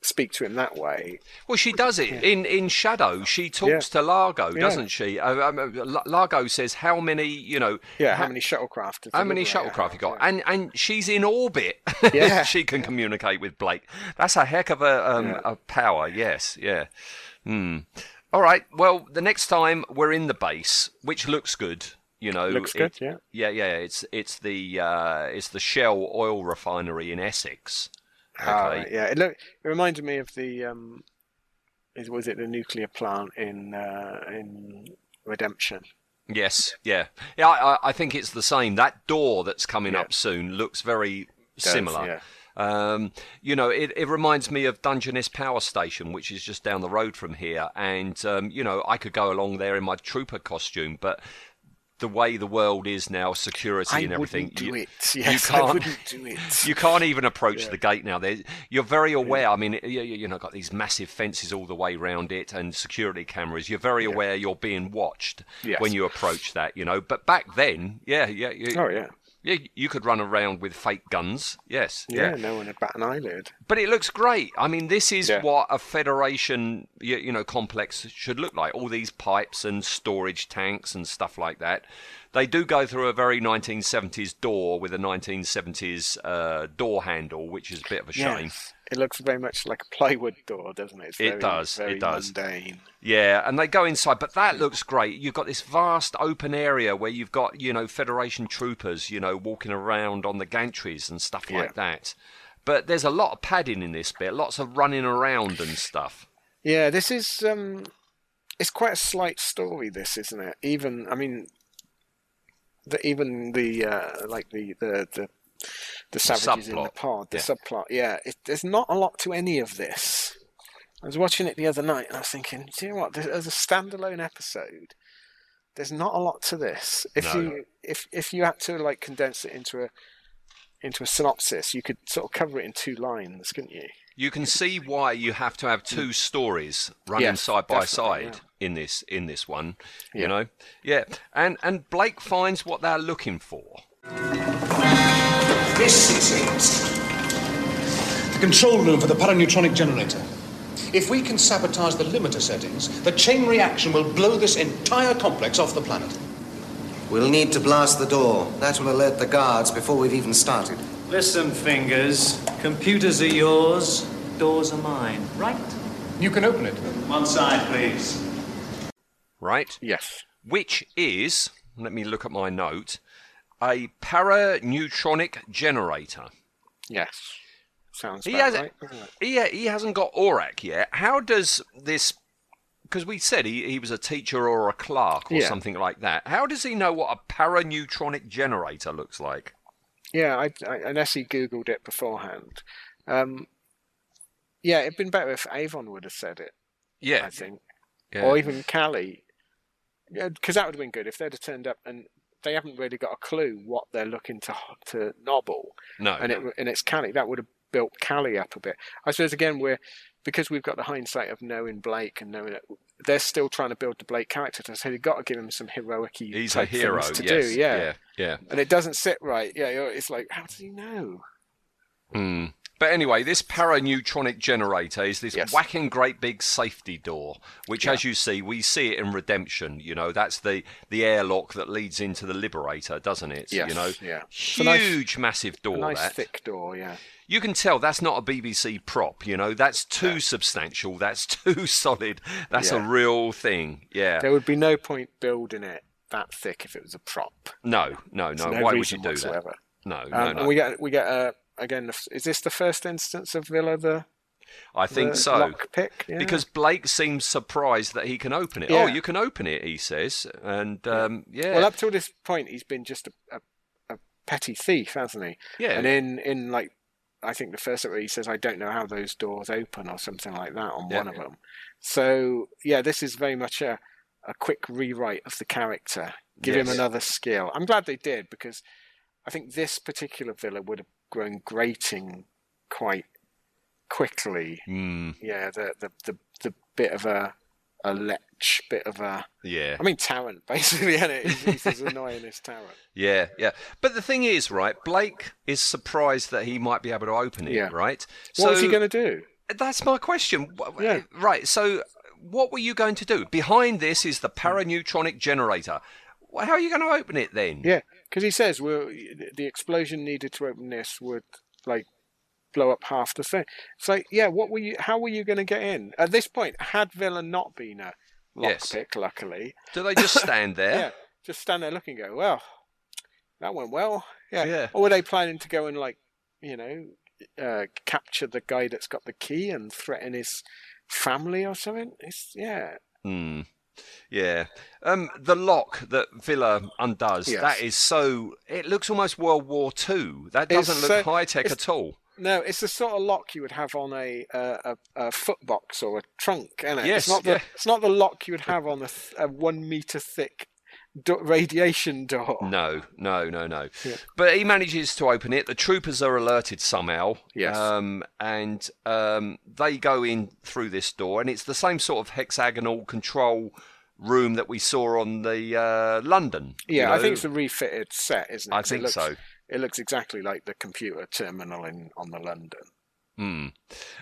Speaker 2: speak to him that way,
Speaker 1: Well, she does it in in Shadow. She talks to Largo, doesn't she? Uh, um, uh, Largo says how many, you know,
Speaker 2: yeah. How many shuttlecraft?
Speaker 1: How many shuttlecraft you got? And and she's in orbit. (laughs)
Speaker 2: Yeah. (laughs)
Speaker 1: she can communicate with Blake. That's a heck of a um,
Speaker 2: Yeah.
Speaker 1: a power. Yes, yeah. Hmm. All right. Well, the next time we're in the base, which looks good. You know,
Speaker 2: Looks
Speaker 1: it-
Speaker 2: good, yeah.
Speaker 1: yeah, yeah. It's it's the uh, it's the Shell oil refinery in Essex. Okay.
Speaker 2: right, yeah, it look it reminded me of the um, is was it the nuclear plant in uh, in Redemption?
Speaker 1: Yes, yeah, yeah. I, I- I think it's the same. That door that's coming
Speaker 2: Yeah.
Speaker 1: up soon looks very
Speaker 2: Does,
Speaker 1: similar.
Speaker 2: yeah.
Speaker 1: Um, you know, it, it reminds me of Dungeness Power Station, which is just down the road from here. And um, you know, I could go along there in my trooper costume, but the way the world is now, security
Speaker 2: I
Speaker 1: and everything.
Speaker 2: Do
Speaker 1: you,
Speaker 2: it. (laughs) Yes, I
Speaker 1: can't.
Speaker 2: wouldn't do (laughs) it.
Speaker 1: You can't even approach
Speaker 2: Yeah.
Speaker 1: the gate now. There, you're very aware. I mean, you, you you know, got these massive fences all the way around it and security cameras. You're very aware you're being watched
Speaker 2: Yes.
Speaker 1: when you approach that. You know, but back then, yeah, yeah, you,
Speaker 2: Oh yeah.
Speaker 1: Yeah, you could run around with fake guns. Yes,
Speaker 2: Yeah, no one would bat an eyelid.
Speaker 1: but it looks great. I mean, this is
Speaker 2: Yeah.
Speaker 1: what a Federation, you, you know, complex should look like. All these pipes and storage tanks and stuff like that. They do go through a very 1970s door with a 1970s uh, door handle, which is a bit of a shame.
Speaker 2: Yes. It looks very much like a plywood door, doesn't it? It's
Speaker 1: It
Speaker 2: very,
Speaker 1: does, it does.
Speaker 2: mundane.
Speaker 1: Yeah, and they go inside, but that looks great. You've got this vast open area where you've got, you know, Federation troopers, you know, walking around on the gantries and stuff
Speaker 2: Yeah.
Speaker 1: like that. But there's a lot of padding in this bit, lots of running around and stuff.
Speaker 2: Yeah, this is um, it's quite a slight story. This isn't it? Even I mean, the even the uh, like the the the, the savages in the pod, the
Speaker 1: Yeah.
Speaker 2: subplot. Yeah, it, there's not a lot to any of this. I was watching it the other night and I was thinking, do you know what? There's, as a standalone episode, there's not a lot to this. If
Speaker 1: No.
Speaker 2: you if if you had to like condense it into a into a synopsis, you could sort of cover it in two lines, couldn't you?
Speaker 1: You can see why you have to have two mm. stories running
Speaker 2: Yes,
Speaker 1: side by side in this in this one.
Speaker 2: Yeah.
Speaker 1: You know, yeah, and and Blake finds what they're looking for.
Speaker 9: This is it. The control room for the paraneutronic generator. If we can sabotage the limiter settings, the chain reaction will blow this entire complex off the planet.
Speaker 8: We'll need to blast the door. That will alert the guards before we've even started.
Speaker 7: Listen, fingers. Computers are yours, doors are mine. Right?
Speaker 9: You can open it.
Speaker 7: One side, please.
Speaker 1: Right?
Speaker 2: Yes.
Speaker 1: Which is, let me look at my note, a paraneutronic generator.
Speaker 2: Yes. Sounds
Speaker 1: He hasn't.
Speaker 2: right?
Speaker 1: He, he hasn't got Orac yet. How does this because we said he, he was a teacher or a clerk or
Speaker 2: Yeah.
Speaker 1: something like that. How does he know what a paraneutronic generator looks like?
Speaker 2: Yeah, I, I, unless he googled it beforehand. Um, yeah, it'd been better if Avon would have said it.
Speaker 1: Yeah.
Speaker 2: I think,
Speaker 1: Yeah.
Speaker 2: or even Cally, because that would have been good if they'd have turned up and they haven't really got a clue what they're looking to to nobble.
Speaker 1: No,
Speaker 2: and it and it's Cally that would have built Cally up a bit. I suppose again we're because we've got the hindsight of knowing Blake and knowing it. They're still trying to build the Blake character, so they've got to give him some heroic
Speaker 1: He's a hero.
Speaker 2: to
Speaker 1: yes.
Speaker 2: do. Yeah.
Speaker 1: yeah. Yeah.
Speaker 2: and it doesn't sit right. Yeah, it's like how does he know?
Speaker 1: Hmm. But anyway, this paraneutronic generator is this
Speaker 2: Yes.
Speaker 1: whacking great big safety door, which, as you see, we see it in Redemption. You know, that's the the airlock that leads into the Liberator, doesn't it?
Speaker 2: Yes,
Speaker 1: You know,
Speaker 2: yeah. A nice-
Speaker 1: huge, massive door.
Speaker 2: a nice
Speaker 1: that.
Speaker 2: thick door. Yeah.
Speaker 1: You can tell that's not a BBC prop. You know, that's too substantial. That's (laughs) too solid. That's a real thing. Yeah.
Speaker 2: There would be no point building it that thick if it was a prop.
Speaker 1: No, no, no.
Speaker 2: no
Speaker 1: Why would you do
Speaker 2: whatsoever.
Speaker 1: that? No,
Speaker 2: Um,
Speaker 1: no, no.
Speaker 2: And we get we get uh, again. Is this the first instance of Vila the?
Speaker 1: I think
Speaker 2: the
Speaker 1: so.
Speaker 2: Pick, yeah.
Speaker 1: Because Blake seems surprised that he can open it.
Speaker 2: Yeah.
Speaker 1: Oh, you can open it, he says. And um, yeah.
Speaker 2: Well, up till this point, he's been just a, a, a petty thief, hasn't he?
Speaker 1: Yeah.
Speaker 2: And in in like, I think the first where he says, "I don't know how those doors open" or something like that on
Speaker 1: Yeah.
Speaker 2: one of them. So yeah, this is very much a a quick rewrite of the character. Give him another skill. I'm glad they did because I think this particular Vila would have grown grating quite quickly.
Speaker 1: Hmm.
Speaker 2: Yeah, the the the, the bit of a a lech, bit of a
Speaker 1: Yeah.
Speaker 2: I mean Tarrant (laughs) basically, isn't it? He's, he's as annoying as Tarrant.
Speaker 1: Yeah, yeah. But the thing is, right, Blake is surprised that he might be able to open it,
Speaker 2: Yeah.
Speaker 1: right?
Speaker 2: What was he going to do?
Speaker 1: That's my question.
Speaker 2: Yeah.
Speaker 1: Right, so what were you going to do? Behind this is the paraneutronic generator. How are you going to open it then?
Speaker 2: Yeah, because he says well, the explosion needed to open this would like blow up half the thing. It's like, yeah, what were you? How were you going to get in? At this point, had Vila not been a
Speaker 1: Yes.
Speaker 2: lockpick, luckily,
Speaker 1: Do they just stand (laughs) there?
Speaker 2: yeah, just stand there looking, and go, well, that went well, yeah.
Speaker 1: Yeah.
Speaker 2: Or were they planning to go and like, you know, uh, capture the guy that's got the key and threaten his family or something? It's yeah.
Speaker 1: Hmm. Yeah. Um, the lock that Vila undoes,
Speaker 2: Yes.
Speaker 1: that is so. It looks almost World War Two. That doesn't look
Speaker 2: so-
Speaker 1: high tech at all.
Speaker 2: No, it's the sort of lock you would have on a a, a, a foot box or a trunk, isn't it?
Speaker 1: Yes,
Speaker 2: it's not the
Speaker 1: yeah.
Speaker 2: it's not the lock you would have on a, th- a one meter thick do- radiation door.
Speaker 1: No, no, no, no.
Speaker 2: Yeah.
Speaker 1: But he manages to open it. The troopers are alerted somehow.
Speaker 2: Yes.
Speaker 1: Um, and um, they go in through this door, and it's the same sort of hexagonal control room that we saw on the uh, London. you
Speaker 2: Yeah, I think it's a refitted set, isn't it?
Speaker 1: I think
Speaker 2: it looks,
Speaker 1: so.
Speaker 2: It looks exactly like the computer terminal in on the London.
Speaker 1: Hmm.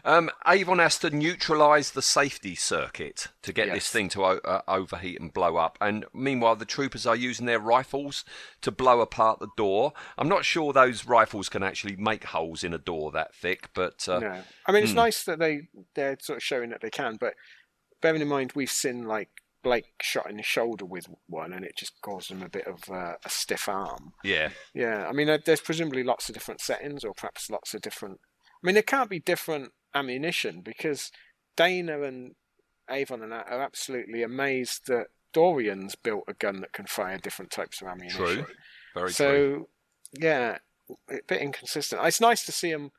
Speaker 1: Um, Avon has to neutralise the safety circuit to get this thing to uh, overheat and blow up. And meanwhile, the troopers are using their rifles to blow apart the door. I'm not sure those rifles can actually make holes in a door that thick, but uh,
Speaker 2: no, I mean it's
Speaker 1: hmm.
Speaker 2: nice that they they're sort of showing that they can, but bearing in mind we've seen like Blake shot in the shoulder with one, and it just caused him a bit of uh, a stiff arm.
Speaker 1: yeah,
Speaker 2: Yeah, I mean, there's presumably lots of different settings, or perhaps lots of different. I mean, there can't be different ammunition because Dayna and Avon and that are absolutely amazed that Dorian's built a gun that can fire different types of ammunition.
Speaker 1: true, very
Speaker 2: so,
Speaker 1: true.
Speaker 2: yeah, a bit inconsistent. It's nice to see him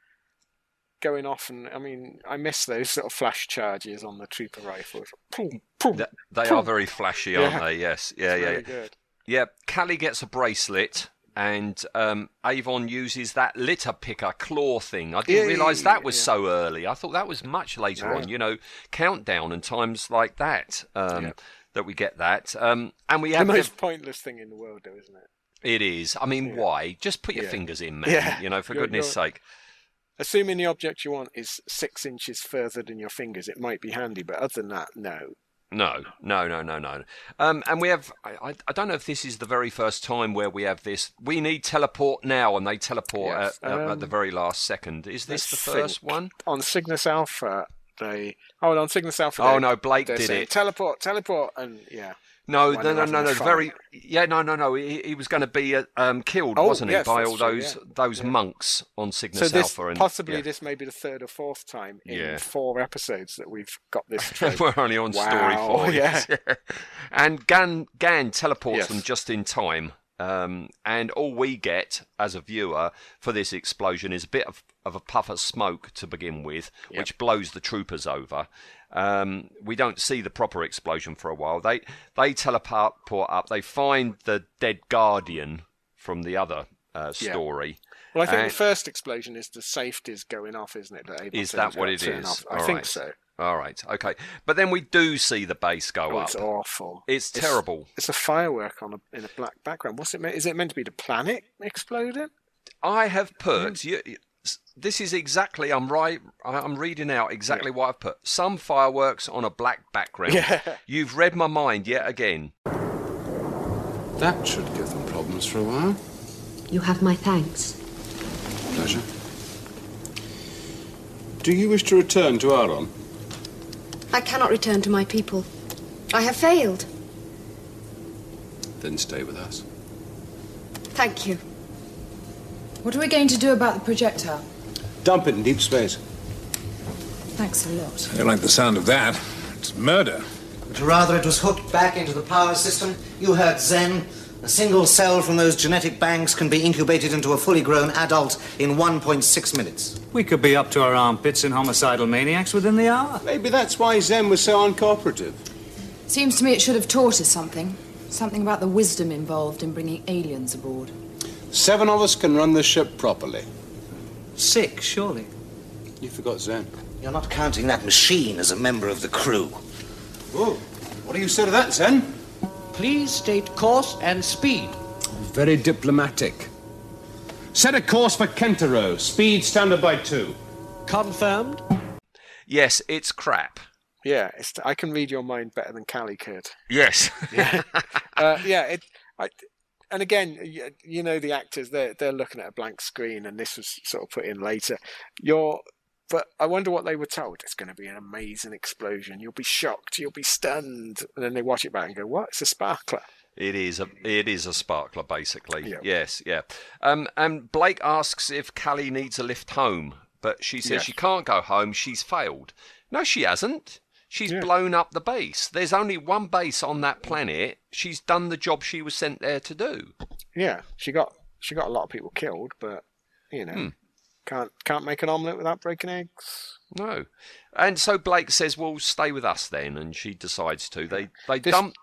Speaker 2: going off, and I mean, I miss those sort of flash charges on the trooper rifles. Boom.
Speaker 1: Th- They are very flashy, aren't
Speaker 2: Yeah.
Speaker 1: they? Yes, yeah,
Speaker 2: It's
Speaker 1: yeah,
Speaker 2: very
Speaker 1: yeah.
Speaker 2: good.
Speaker 1: Yeah, Cally gets a bracelet. And um, Avon uses that litter picker claw thing. I didn't
Speaker 2: Yeah,
Speaker 1: realise that was
Speaker 2: yeah.
Speaker 1: so early. I thought that was much later
Speaker 2: No.
Speaker 1: on. You know, countdown and times like that um,
Speaker 2: Yeah.
Speaker 1: that we get that. Um, and we have the-
Speaker 2: most pointless thing in the world, though, isn't it?
Speaker 1: It is. I mean, why? Just put your fingers in, man. You know, for
Speaker 2: You're-
Speaker 1: goodness
Speaker 2: you're-
Speaker 1: sake.
Speaker 2: Assuming the object you want is six inches further than your fingers, it might be handy, but other than that, no.
Speaker 1: No, no, no, no, no. Um, and we have. I, I- don't know if this is the very first time where we have this. We need teleport now, and they teleport
Speaker 2: Yes,
Speaker 1: at, at- at
Speaker 2: um,
Speaker 1: the very last second. Is this the first one?
Speaker 2: On Cygnus Alpha, they. Oh, on Cygnus Alpha.
Speaker 1: Oh,
Speaker 2: they-
Speaker 1: no, Blake did
Speaker 2: saying,
Speaker 1: it.
Speaker 2: Teleport, teleport, and yeah.
Speaker 1: No, no, no, no, no. Very, yeah, no, no, no. He, he was going to be uh, um, killed,
Speaker 2: Oh,
Speaker 1: wasn't he, by all
Speaker 2: true,
Speaker 1: those
Speaker 2: yeah.
Speaker 1: those monks on Cygnus
Speaker 2: So this
Speaker 1: Alpha. And,
Speaker 2: possibly
Speaker 1: yeah.
Speaker 2: this may be the third or fourth time in
Speaker 1: Yeah.
Speaker 2: four episodes that we've got this. (laughs)
Speaker 1: We're only on story four.
Speaker 2: Yeah.
Speaker 1: yes, (laughs) And Gan Gan teleports
Speaker 2: Yes.
Speaker 1: them just in time. Um, and all we get as a viewer for this explosion is a bit of, of a puff of smoke to begin with, which blows the troopers over. Um, we don't see the proper explosion for a while. They they teleport up. They find the dead guardian from the other uh,
Speaker 2: Yeah.
Speaker 1: story.
Speaker 2: Well, I think
Speaker 1: And-
Speaker 2: the first explosion is the safeties going off, isn't it? That
Speaker 1: Is that what it is?
Speaker 2: off. I
Speaker 1: All
Speaker 2: think
Speaker 1: right.
Speaker 2: so.
Speaker 1: All right, okay. But then we do see the base go
Speaker 2: Oh,
Speaker 1: up.
Speaker 2: it's awful.
Speaker 1: It's terrible.
Speaker 2: It's a firework on a in a black background. What's it? meant? Is it meant to be the planet exploding?
Speaker 1: I have put. You, you- this is exactly. I'm right. I- I'm reading out exactly what I've put. Some fireworks on a black background.
Speaker 2: Yeah. (laughs)
Speaker 1: You've read my mind yet again.
Speaker 4: That should give them problems for a while.
Speaker 5: You have my thanks.
Speaker 4: Pleasure. Do you wish to return to Auron?
Speaker 6: I cannot return to my people. I have failed.
Speaker 4: Then stay with us.
Speaker 6: Thank you.
Speaker 10: What are we going to do about the projectile?
Speaker 4: Dump it in deep space.
Speaker 10: Thanks a lot.
Speaker 11: I don't like the sound of that. It's murder.
Speaker 8: But rather it was hooked back into the power system. You heard Zen. A single cell from those genetic banks can be incubated into a fully grown adult in 1.6 minutes.
Speaker 7: We could be up to our armpits in homicidal maniacs within the hour.
Speaker 4: Maybe that's why Zen was so uncooperative.
Speaker 10: Seems to me it should have taught us something. Something about the wisdom involved in bringing aliens aboard.
Speaker 4: Seven of us can run the ship properly.
Speaker 7: Six, surely.
Speaker 4: You forgot Zen.
Speaker 8: You're not counting that machine as a member of the crew.
Speaker 4: Oh, what do you say to that, Zen?
Speaker 12: Please state course and speed.
Speaker 4: Very diplomatic. Set a course for Centero. Speed standard by two.
Speaker 12: Confirmed.
Speaker 1: Yes, it's crap.
Speaker 2: Yeah, it's, I can read your mind better than Cally could.
Speaker 1: Yes. (laughs)
Speaker 2: yeah, uh, yeah. It, I, and again, you, you know, the actors they're they're looking at a blank screen, and this was sort of put in later. You're, but I wonder what they were told. It's going to be an amazing explosion. You'll be shocked. You'll be stunned, and then they watch it back and go, "What? It's a sparkler."
Speaker 1: It is a it is a sparkler basically.
Speaker 2: Yeah.
Speaker 1: Yes, yeah. Um, and Blake asks if Cally needs a lift home, but she says
Speaker 2: Yes.
Speaker 1: she can't go home. She's failed. No, she hasn't. She's
Speaker 2: Yeah.
Speaker 1: blown up the base. There's only one base on that planet. She's done the job she was sent there to do.
Speaker 2: Yeah, she got she got a lot of people killed, but you know,
Speaker 1: Hmm.
Speaker 2: can't can't make an omelette without breaking eggs.
Speaker 1: No. And so Blake says, "Well, stay with us then," and she decides to. They they
Speaker 2: This-
Speaker 1: dump.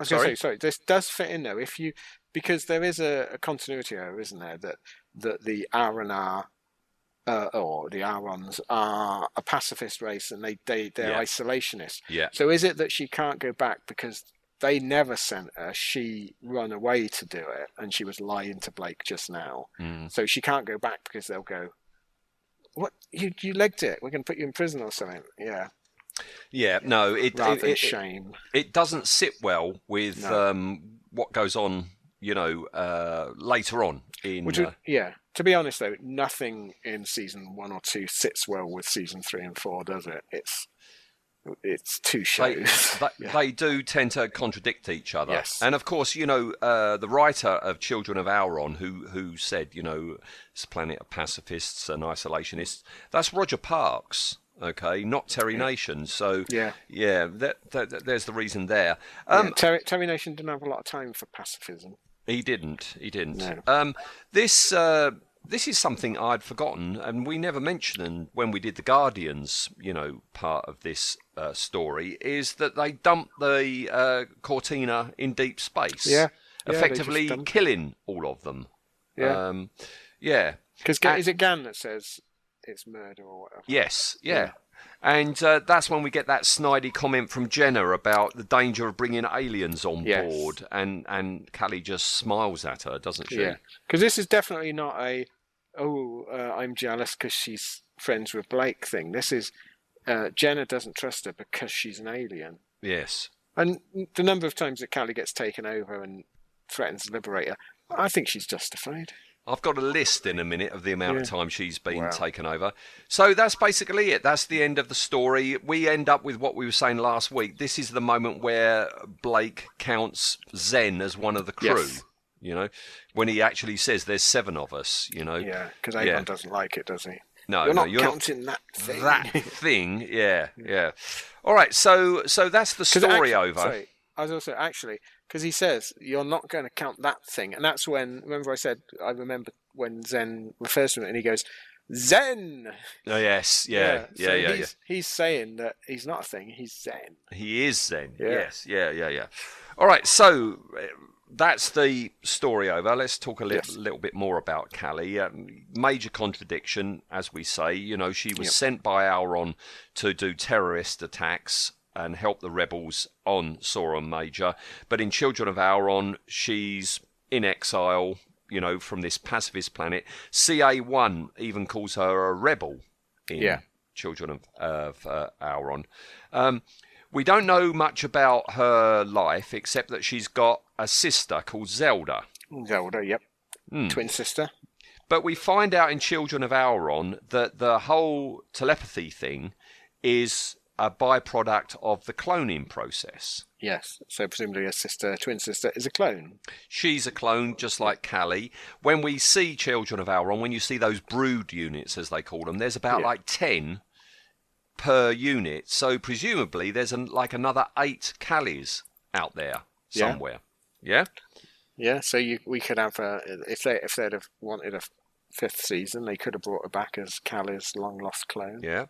Speaker 2: I was
Speaker 1: Sorry?
Speaker 2: say, sorry, this does fit in though. If you because there is a, a continuity error, isn't there? That that the Auronar uh, or the Arons are a pacifist race and they they they're
Speaker 1: Yeah.
Speaker 2: isolationists.
Speaker 1: Yeah.
Speaker 2: So is it that she can't go back because they never sent her? She run away to do it, and she was lying to Blake just now.
Speaker 1: Mm.
Speaker 2: So she can't go back because they'll go. What you you legged it? We're going to put you in prison or something. Yeah.
Speaker 1: Yeah, no, it
Speaker 2: Rather
Speaker 1: it, it,
Speaker 2: shame.
Speaker 1: It, doesn't sit well with
Speaker 2: No.
Speaker 1: um, what goes on, you know, uh, later on in.
Speaker 2: Which,
Speaker 1: uh,
Speaker 2: yeah. To be honest, though, nothing in season one or two sits well with season three and four, does it? It's it's two
Speaker 1: they,
Speaker 2: shows. (laughs)
Speaker 1: they,
Speaker 2: Yeah.
Speaker 1: they do tend to contradict each other.
Speaker 2: Yes.
Speaker 1: And of course, you know, uh, the writer of Children of Auron, who who said, you know, it's a planet of pacifists and isolationists, that's Roger Parkes. Okay, not Terry Nation. So
Speaker 2: Yeah.
Speaker 1: yeah, that, that, that- there's the reason there.
Speaker 2: Yeah,
Speaker 1: Um,
Speaker 2: Terry, Terry Nation didn't have a lot of time for pacifism.
Speaker 1: He didn't. He didn't.
Speaker 2: No.
Speaker 1: Um, this uh, this is something I'd forgotten, and we never mentioned when we did the Guardians. You know, part of this uh, story is that they dumped the uh, Cortina in deep space.
Speaker 2: Yeah. Yeah,
Speaker 1: effectively killing all of them.
Speaker 2: Yeah.
Speaker 1: Um, yeah.
Speaker 2: Because is it Gan that says it's murder or whatever?
Speaker 1: Yes. Yeah. And uh, that's when we get that snidey comment from Jenna about the danger of bringing aliens on
Speaker 2: Yes.
Speaker 1: board, and and Cally just smiles at her, doesn't she?
Speaker 2: Yeah. Because this is definitely not a oh uh, I'm jealous because she's friends with Blake thing. This is uh, Jenna doesn't trust her because she's an alien.
Speaker 1: Yes.
Speaker 2: And the number of times that Cally gets taken over and threatens to liberate her, I think she's justified.
Speaker 1: I've got a list in a minute of the amount of time she's been
Speaker 2: Wow.
Speaker 1: taken over. So that's basically it. That's the end of the story. We end up with what we were saying last week. This is the moment where Blake counts Zen as one of the crew.
Speaker 2: Yes.
Speaker 1: You know, when he actually says there's seven of us. You know.
Speaker 2: Yeah, because Avon doesn't like it, does he?
Speaker 1: No,
Speaker 2: you're
Speaker 1: no,
Speaker 2: not
Speaker 1: you're not-
Speaker 2: counting that thing.
Speaker 1: That thing, yeah, yeah. All right, so so that's the (laughs) story
Speaker 2: actually-
Speaker 1: over.
Speaker 2: sorry, I was also actually because he says you're not going to count that thing, and that's when remember I said I remember when Zen refers to it, and he goes Zen.
Speaker 1: Oh yes, yeah, yeah,
Speaker 2: so
Speaker 1: yeah, yeah.
Speaker 2: he's, He's saying that he's not a thing; he's Zen.
Speaker 1: He is Zen.
Speaker 2: Yeah.
Speaker 1: Yes, yeah, yeah, yeah. All right, so uh, that's the story over. Let's talk a little, little bit more about Cally. Um, major contradiction, as we say. You know, she was
Speaker 2: Yep.
Speaker 1: sent by Auron to do terrorist attacks and help the rebels on Saurian Major. But in Children of Auron, she's in exile. You know, from this pacifist planet. CA1 even calls her a rebel. In
Speaker 2: Yeah.
Speaker 1: Children of, of uh, Auron. Um, we don't know much about her life except that she's got a sister called Zelda.
Speaker 2: Zelda, yep,
Speaker 1: Hmm.
Speaker 2: twin sister.
Speaker 1: But we find out in Children of Auron that the whole telepathy thing is a byproduct of the cloning process.
Speaker 2: Yes, so presumably a sister, twin sister, is a clone.
Speaker 1: She's a clone, just like Cally. When we see Children of Auron, when you see those brood units, as they call them, there's about
Speaker 2: Yeah.
Speaker 1: like 10 per unit. So presumably there's an, like another eight Callys out there somewhere. Yeah?
Speaker 2: Yeah, yeah so you, we could have uh, if they if they'd have wanted a fifth season, they could have brought her back as Cally's long lost clone.
Speaker 1: Yeah.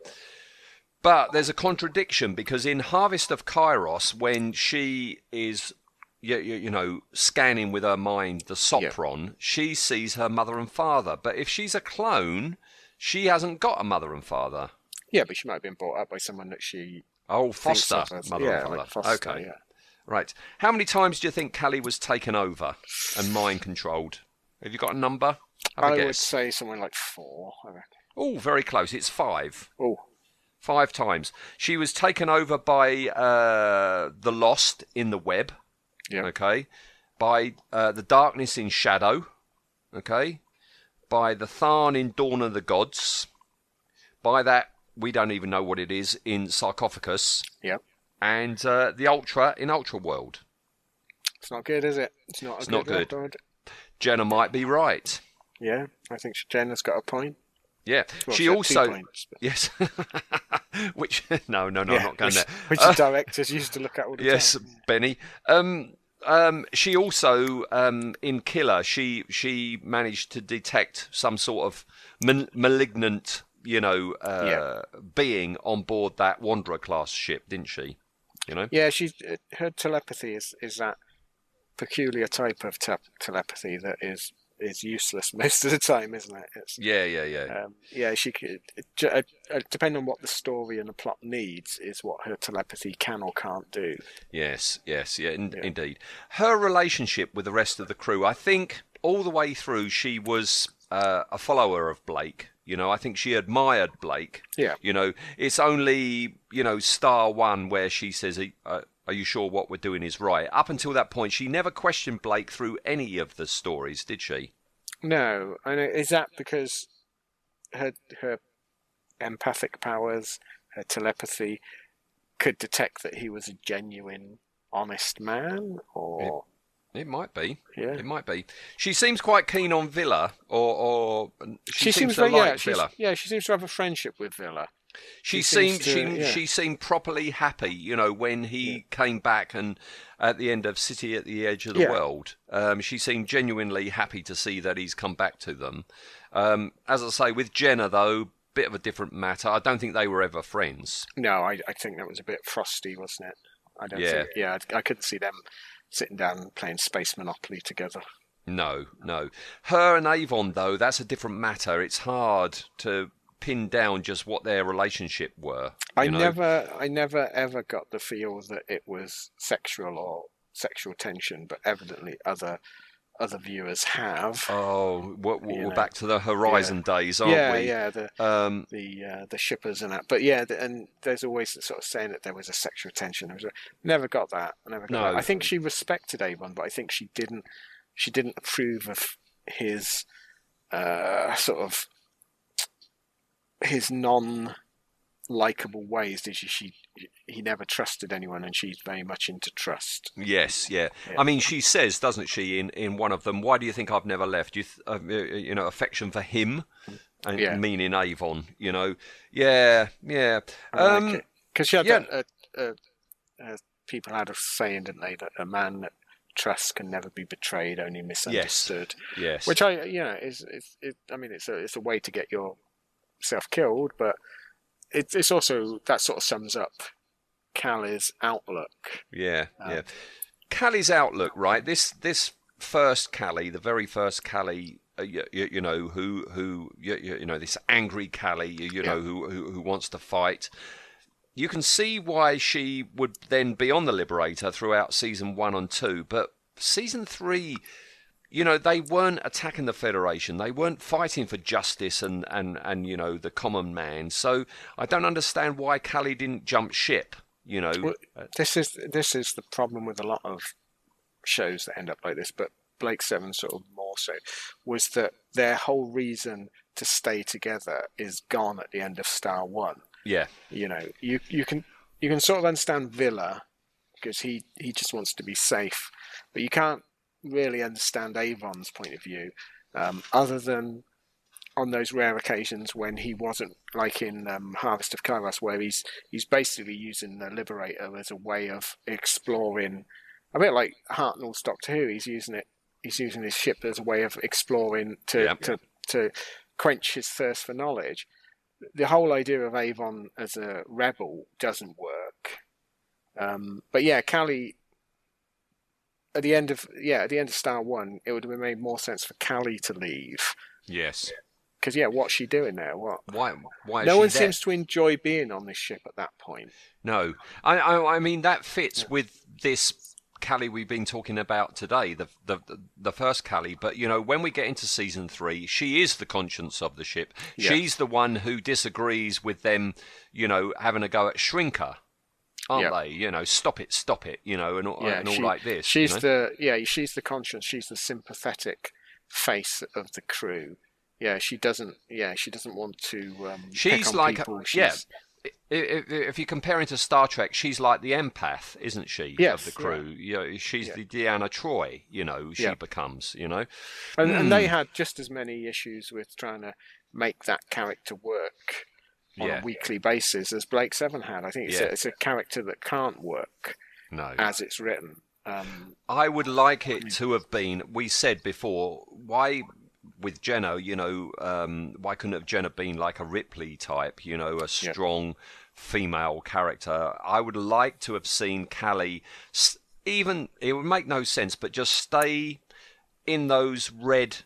Speaker 1: But there's a contradiction because in Harvest of Kairos, when she is, you, you, you know, scanning with her mind the Sopron, she sees her mother and father. But if she's a clone, she hasn't got a mother and father.
Speaker 2: Yeah, but she might have been brought up by someone that she
Speaker 1: Oh, foster mother
Speaker 2: yeah,
Speaker 1: and father.
Speaker 2: like foster,
Speaker 1: okay.
Speaker 2: yeah.
Speaker 1: Right. How many times do you think Cally was taken over and mind controlled? Have you got a number? Have a
Speaker 2: I would
Speaker 1: guess.
Speaker 2: say somewhere like four.
Speaker 1: Oh, very close. It's five.
Speaker 2: Oh.
Speaker 1: Five times. She was taken over by uh, the Lost in the Web.
Speaker 2: Yeah.
Speaker 1: Okay. By uh, the Darkness in Shadow. Okay. By the Tharn in Dawn of the Gods. By that, we don't even know what it is in Sarcophagus.
Speaker 2: Yep.
Speaker 1: And uh, the Ultra in Ultra World.
Speaker 2: It's not good, is it? It's not.
Speaker 1: It's not good.
Speaker 2: record.
Speaker 1: Jenna might be right.
Speaker 2: Yeah, I think Jenna's got a point.
Speaker 1: Yeah,
Speaker 2: Well,
Speaker 1: she
Speaker 2: she's got two
Speaker 1: also
Speaker 2: points,
Speaker 1: yes. (laughs) Which no, no, no,
Speaker 2: Yeah,
Speaker 1: I'm not going
Speaker 2: which,
Speaker 1: there. (laughs)
Speaker 2: Which
Speaker 1: Uh,
Speaker 2: the directors used to look at all the
Speaker 1: yes,
Speaker 2: time.
Speaker 1: Benny. Um, um, she also um, in Killer, she she managed to detect some sort of mal- malignant, you know, uh, being on board that Wanderer class ship, didn't she? You know.
Speaker 2: Yeah, she's uh, her telepathy is is that peculiar type of te- telepathy that is is useless (laughs) most of the time, isn't it? It's,
Speaker 1: Yeah, yeah, yeah.
Speaker 2: um, yeah, she could uh, uh, depending on what the story and the plot needs is what her telepathy can or can't do.
Speaker 1: Yes, yes, yeah, in, indeed. Her relationship with the rest of the crew, I think, all the way through, she was uh, a follower of Blake. You know, I think she admired Blake.
Speaker 2: Yeah.
Speaker 1: You know, it's only you know Star One where she says, uh, "Are you sure what we're doing is right?" Up until that point, she never questioned Blake through any of the stories, did she?
Speaker 2: No, and is that because her her empathic powers, her telepathy, could detect that he was a genuine, honest man, or
Speaker 1: It might be.
Speaker 2: Yeah.
Speaker 1: It might be. She seems quite keen on Vila, or or she,
Speaker 2: she,
Speaker 1: seems,
Speaker 2: seems
Speaker 1: to
Speaker 2: very
Speaker 1: like
Speaker 2: yeah,
Speaker 1: Vila.
Speaker 2: yeah, she seems to have a friendship with Vila.
Speaker 1: She,
Speaker 2: She
Speaker 1: seemed
Speaker 2: to-
Speaker 1: she,
Speaker 2: yeah.
Speaker 1: she seemed properly happy, you know, when he came back and at the end of City at the Edge of the
Speaker 2: Yeah.
Speaker 1: World, um, she seemed genuinely happy to see that he's come back to them. Um, as I say, with Jenna though, bit of a different matter. I don't think they were ever friends.
Speaker 2: No, I, I think that was a bit frosty, wasn't it? I don't
Speaker 1: Yeah.
Speaker 2: think. Yeah, I, I couldn't see them sitting down and playing Space Monopoly together.
Speaker 1: No, no. Her and Avon though, that's a different matter. It's hard to pin down just what their relationship were.
Speaker 2: I
Speaker 1: know?
Speaker 2: never, I never ever got the feel that it was sexual or sexual tension, but evidently other other viewers have.
Speaker 1: Oh, we're, we're back to the Horizon days, aren't
Speaker 2: yeah,
Speaker 1: we?
Speaker 2: yeah, the
Speaker 1: Um,
Speaker 2: the uh, the shippers and that. But yeah, the, and there's always sort of saying that there was a sexual tension. There was a, never got that. I never got
Speaker 1: No.
Speaker 2: that. I think she respected Avon, but I think she didn't. She didn't approve of his uh, sort of his non likable ways. Did she, she? He never trusted anyone, and she's very much into trust.
Speaker 1: Yes, yeah.
Speaker 2: Yeah.
Speaker 1: I mean, she says, doesn't she, in, in one of them, "Why do you think I've never left?" You, th- uh, you know, affection for him, and
Speaker 2: Yeah.
Speaker 1: meaning Avon. You know, yeah, yeah.
Speaker 2: um Because
Speaker 1: Um,
Speaker 2: she had
Speaker 1: yeah.
Speaker 2: that, uh, uh, uh, people had a saying, didn't they, that a man that trusts can never be betrayed, only misunderstood.
Speaker 1: yes. yes.
Speaker 2: Which I, you know, is, is it, I mean, it's a it's a way to get yourself killed, but it's it's also that sort of sums up Cally's outlook.
Speaker 1: Yeah,
Speaker 2: Um,
Speaker 1: yeah. Cally's outlook, right? This this first Cally, the very first Cally, uh, you, you, you know, who who you, you you know this angry Cally, you, you know, who, who who wants to fight. You can see why she would then be on the Liberator throughout season one and two, but season three. You know, they weren't attacking the Federation. They weren't fighting for justice and, and, and you know, the common man. So I don't understand why Cally didn't jump ship, you know.
Speaker 2: Well, this is this is the problem with a lot of shows that end up like this, but Blake Seven sort of more so was that their whole reason to stay together is gone at the end of Star One.
Speaker 1: yeah.
Speaker 2: You know, you you can you can sort of understand Vila because he he just wants to be safe, but you can't really understand Avon's point of view, um, other than on those rare occasions when he wasn't like in um, Harvest of Kairos, where he's he's basically using the Liberator as a way of exploring, a bit like Hartnell's Doctor Who. He's using it. He's using his ship as a way of exploring to
Speaker 1: Yep.
Speaker 2: to to quench his thirst for knowledge. The whole idea of Avon as a rebel doesn't work. Um, but yeah, Cally. At the end of yeah, at the end of Star One, it would have made more sense for Cally to leave
Speaker 1: Yes.
Speaker 2: because yeah, what's she doing there? What?
Speaker 1: Why? Why? Is
Speaker 2: no one
Speaker 1: there?
Speaker 2: seems to enjoy being on this ship at that point.
Speaker 1: No, I, I, I mean that fits with this Cally we've been talking about today, the, the the first Cally. But you know, when we get into season three, she is the conscience of the ship.
Speaker 2: Yeah.
Speaker 1: She's the one who disagrees with them, you know, having a go at Shrinker, aren't
Speaker 2: Yeah.
Speaker 1: they? You know, stop it, stop it, you know, and all, and all
Speaker 2: she-
Speaker 1: like this. you
Speaker 2: She's
Speaker 1: know?
Speaker 2: the yeah, she's the conscience. She's the sympathetic face of the crew. Yeah, she doesn't. Yeah, she doesn't want to. Um,
Speaker 1: She's like,
Speaker 2: people.
Speaker 1: a,
Speaker 2: She's,
Speaker 1: yeah. If, if you compare it to Star Trek, she's like the empath, isn't she?
Speaker 2: Yes,
Speaker 1: of the crew. You know, she's
Speaker 2: Yeah.
Speaker 1: the Deanna Troi. You know, she
Speaker 2: Yeah.
Speaker 1: becomes. You know,
Speaker 2: and, and they (clears throat) had just as many issues with trying to make that character work on
Speaker 1: Yeah.
Speaker 2: a weekly basis as Blake Seven had. I think it's,
Speaker 1: Yeah.
Speaker 2: a, it's a character that can't work
Speaker 1: no.
Speaker 2: as it's written. Um,
Speaker 1: I would like it to have been. We said before, why with Jenna, you know, um, why couldn't have Jenna been like a Ripley type, you know, a strong female character? I would like to have seen Cally, even it would make no sense, but just stay in those red,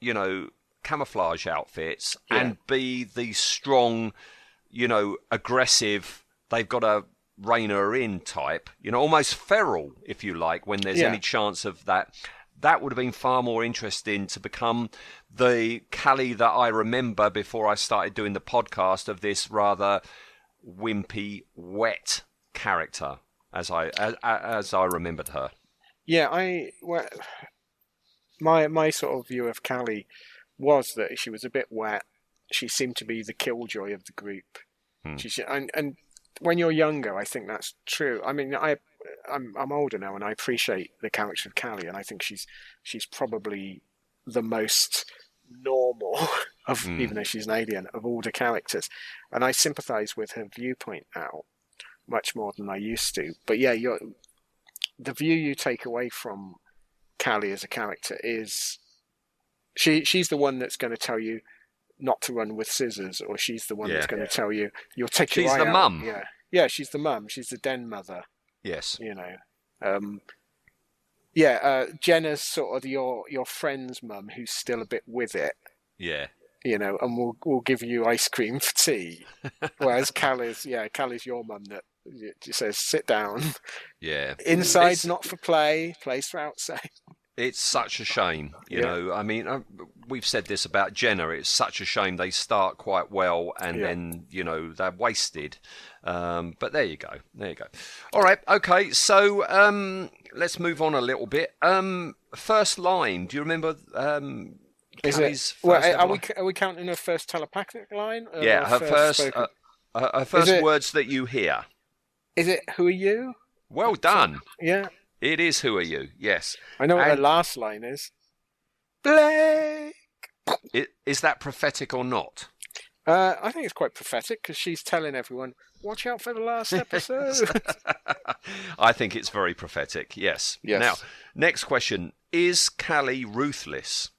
Speaker 1: you know, camouflage outfits
Speaker 2: Yeah.
Speaker 1: and be the strong, you know, aggressive. They've got a rein her in type, you know, almost feral, if you like, when there's
Speaker 2: Yeah.
Speaker 1: any chance of that. That would have been far more interesting to become the Cally that I remember before I started doing the podcast of this rather wimpy, wet character, as I as, as I remembered her.
Speaker 2: Yeah, I well, my my sort of view of Cally was that she was a bit wet. She seemed to be the killjoy of the group.
Speaker 1: Hmm.
Speaker 2: She and and when you're younger, I think that's true. I mean, I I'm I'm older now, and I appreciate the character of Cally, and I think she's she's probably the most normal (laughs) of
Speaker 1: Hmm.
Speaker 2: even though she's an alien of all the characters, and I sympathise with her viewpoint now much more than I used to. But yeah, you're the view you take away from Cally as a character is she she's the one that's going to tell you not to run with scissors, or she's the one that's going to tell you you'll take your
Speaker 1: She's
Speaker 2: eye
Speaker 1: the
Speaker 2: out.
Speaker 1: mum.
Speaker 2: Yeah, yeah, she's the mum. She's the den mother.
Speaker 1: Yes.
Speaker 2: You know. Um, yeah, uh, Jenna's sort of your your friend's mum who's still a bit with it.
Speaker 1: Yeah.
Speaker 2: You know, and we'll we'll give you ice cream for tea. (laughs) Whereas Cally's, yeah, Cally's your mum that just says sit down.
Speaker 1: Yeah.
Speaker 2: Inside's
Speaker 1: It's-
Speaker 2: not for play, plays for outside.
Speaker 1: It's such a shame, you
Speaker 2: Yeah.
Speaker 1: know. I mean, uh, we've said this about Jenna. It's such a shame they start quite well and
Speaker 2: Yeah.
Speaker 1: then, you know, they're wasted. Um, but there you go. There you go. All right. Okay. So um, let's move on a little bit. Um, first line. Do you remember? Um,
Speaker 2: Is it? Well,
Speaker 1: first
Speaker 2: are we are we counting her first telepathic line?
Speaker 1: Yeah, her first,
Speaker 2: spoken-
Speaker 1: uh, her, her first
Speaker 2: it-
Speaker 1: words that you hear.
Speaker 2: Is it? Who are you?
Speaker 1: Well done.
Speaker 2: Yeah,
Speaker 1: It is who are you? Yes.
Speaker 2: I know what
Speaker 1: the
Speaker 2: last line is. Blake.
Speaker 1: i- Is that prophetic or not?
Speaker 2: Uh, I think it's quite prophetic because she's telling everyone, "Watch out for the last (laughs) episode."
Speaker 1: I think it's very prophetic. Yes.
Speaker 2: Yes.
Speaker 1: Now, next question: Is Cally ruthless?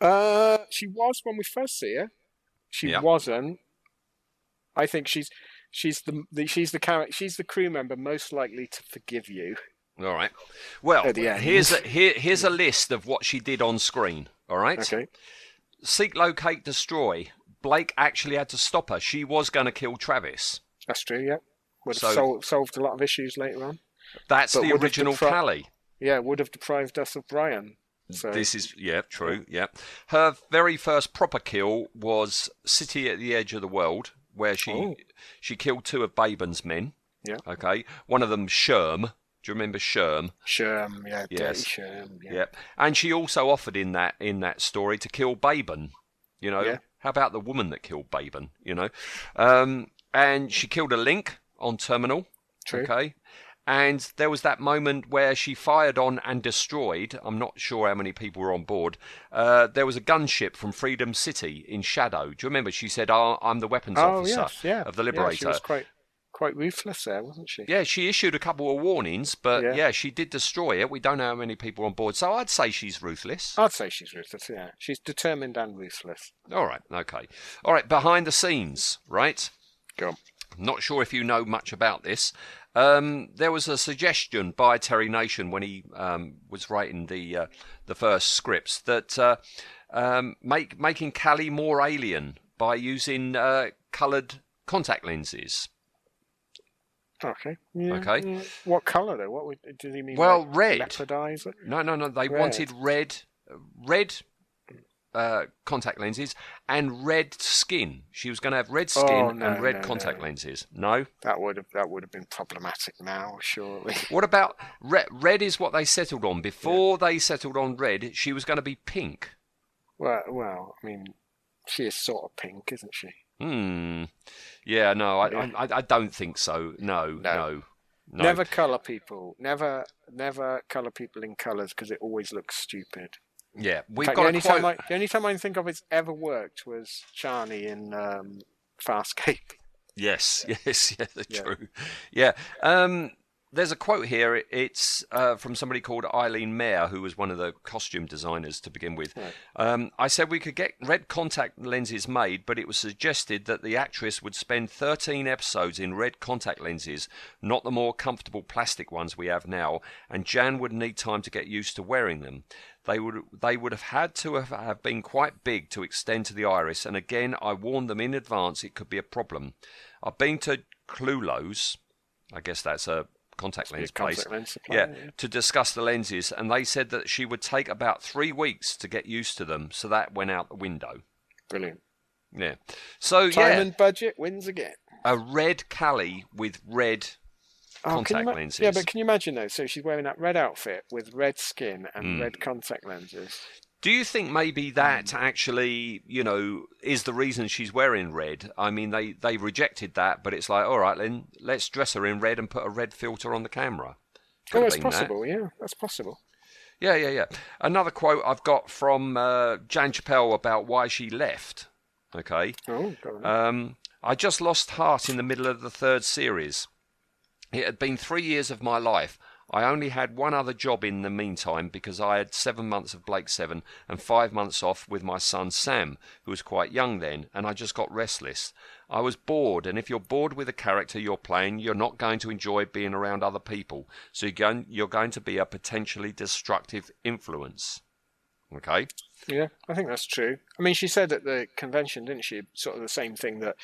Speaker 2: uh, she was when we first see her. She
Speaker 1: Yeah.
Speaker 2: wasn't. I think she's she's the, the she's the character she's the crew member most likely to forgive you.
Speaker 1: All right. Well, here's a here, here's a list of what she did on screen. All right.
Speaker 2: Okay.
Speaker 1: Seek, locate, destroy. Blake actually had to stop her. She was going to kill Travis.
Speaker 2: That's true. Yeah, would have
Speaker 1: So-
Speaker 2: sol- solved a lot of issues later on.
Speaker 1: That's
Speaker 2: But
Speaker 1: the original
Speaker 2: depri-
Speaker 1: Cally.
Speaker 2: Yeah, would have deprived us of Brian. So
Speaker 1: This is yeah, true. Yeah, her very first proper kill was City at the Edge of the World, where she
Speaker 2: Oh.
Speaker 1: she killed two of Bayban's men.
Speaker 2: Yeah.
Speaker 1: Okay. One of them, Sherm. Do you remember Sherm?
Speaker 2: Sherm, yeah,
Speaker 1: Yes.
Speaker 2: Sherm, yeah.
Speaker 1: Yep. And she also offered in that in that story to kill Bayban. You know,
Speaker 2: Yeah.
Speaker 1: how about the woman that killed Bayban? You know, um, and she killed a link on Terminal.
Speaker 2: True.
Speaker 1: Okay. And there was that moment where she fired on and destroyed. I'm not sure how many people were on board. Uh, there was a gunship from Freedom City in Shadow. Do you remember? She said, oh, "I'm the weapons
Speaker 2: Oh
Speaker 1: officer
Speaker 2: yes, yeah.
Speaker 1: of the
Speaker 2: Yeah,
Speaker 1: Liberator."
Speaker 2: she was quite quite ruthless there, wasn't she?
Speaker 1: Yeah, she issued a couple of warnings, but
Speaker 2: Yeah.
Speaker 1: yeah. she did destroy it. We don't know how many people on board, so I'd say she's ruthless.
Speaker 2: I'd say she's ruthless. Yeah, she's determined and ruthless.
Speaker 1: All right, okay. All right, behind the scenes, right?
Speaker 2: Go on.
Speaker 1: Not sure if you know much about this. Um, there was a suggestion by Terry Nation when he um, was writing the uh, the first scripts that uh, um, make making Cally more alien by using uh, coloured contact lenses.
Speaker 2: Okay. Yeah,
Speaker 1: Okay.
Speaker 2: yeah. What colour though? What would, did he mean?
Speaker 1: Well,
Speaker 2: like
Speaker 1: red. No, no, no. They
Speaker 2: Red.
Speaker 1: wanted red, red uh, contact lenses and red skin. She was going to have red skin
Speaker 2: Oh, no,
Speaker 1: and red
Speaker 2: no,
Speaker 1: contact
Speaker 2: no.
Speaker 1: lenses. No.
Speaker 2: That would have that would have been problematic now, surely. (laughs)
Speaker 1: What about red? Red is what they settled on. Before they settled on red, she was going to be pink.
Speaker 2: Well, well, I mean, she is sort of pink, isn't she?
Speaker 1: Hmm. Yeah. No, I,
Speaker 2: Yeah.
Speaker 1: I, I don't think so. No. No.
Speaker 2: No.
Speaker 1: no.
Speaker 2: Never colour people. Never, never colour people in colours because it always looks stupid.
Speaker 1: Yeah. We've
Speaker 2: fact,
Speaker 1: got
Speaker 2: the
Speaker 1: a
Speaker 2: only
Speaker 1: quote.
Speaker 2: time I, the only time I can think of it's ever worked was Charney in um, Farscape.
Speaker 1: Yes, (laughs) yes, yeah,
Speaker 2: Yeah.
Speaker 1: true. Yeah. Um, there's a quote here. It's uh, from somebody called Eileen Mayer, who was one of the costume designers to begin with. Um, I said we could get red contact lenses made, but it was suggested that the actress would spend 13 episodes in red contact lenses, not the more comfortable plastic ones we have now, and Jan would need time to get used to wearing them. They would they would have had to have, have been quite big to extend to the iris, and again I warned them in advance it could be a problem. I've been to Clulo's, I guess that's a contact lens
Speaker 2: contact
Speaker 1: place,
Speaker 2: lens supplier,
Speaker 1: yeah,
Speaker 2: yeah.
Speaker 1: to discuss the lenses, and they said that she would take about three weeks to get used to them, so that went out the window.
Speaker 2: Brilliant.
Speaker 1: Yeah, so
Speaker 2: Time
Speaker 1: yeah,
Speaker 2: and budget wins again.
Speaker 1: a red Cally with red
Speaker 2: Oh,
Speaker 1: contact
Speaker 2: ma-
Speaker 1: lenses.
Speaker 2: Yeah, but can you imagine though? So she's wearing that red outfit with red skin and
Speaker 1: Mm.
Speaker 2: red contact lenses.
Speaker 1: Do you think maybe that actually, you know, is the reason she's wearing red? I mean, they, they rejected that, but it's like, all right, then let's dress her in red and put a red filter on the camera. Could
Speaker 2: oh, that's
Speaker 1: that.
Speaker 2: possible. Yeah, that's possible.
Speaker 1: Yeah, yeah, yeah. Another quote I've got from uh, Jan Chappell about why she left. Okay.
Speaker 2: Oh.
Speaker 1: Um, I just lost heart in the middle of the third series. It had been three years of my life. I only had one other job in the meantime because I had seven months of Blake Seven and five months off with my son Sam, who was quite young then, and I just got restless. I was bored, and if you're bored with a character you're playing, you're not going to enjoy being around other people. So you're going, you're going to be a potentially destructive influence. Okay?
Speaker 2: Yeah, I think that's true. I mean, she said at the convention, didn't she? Sort of the same thing that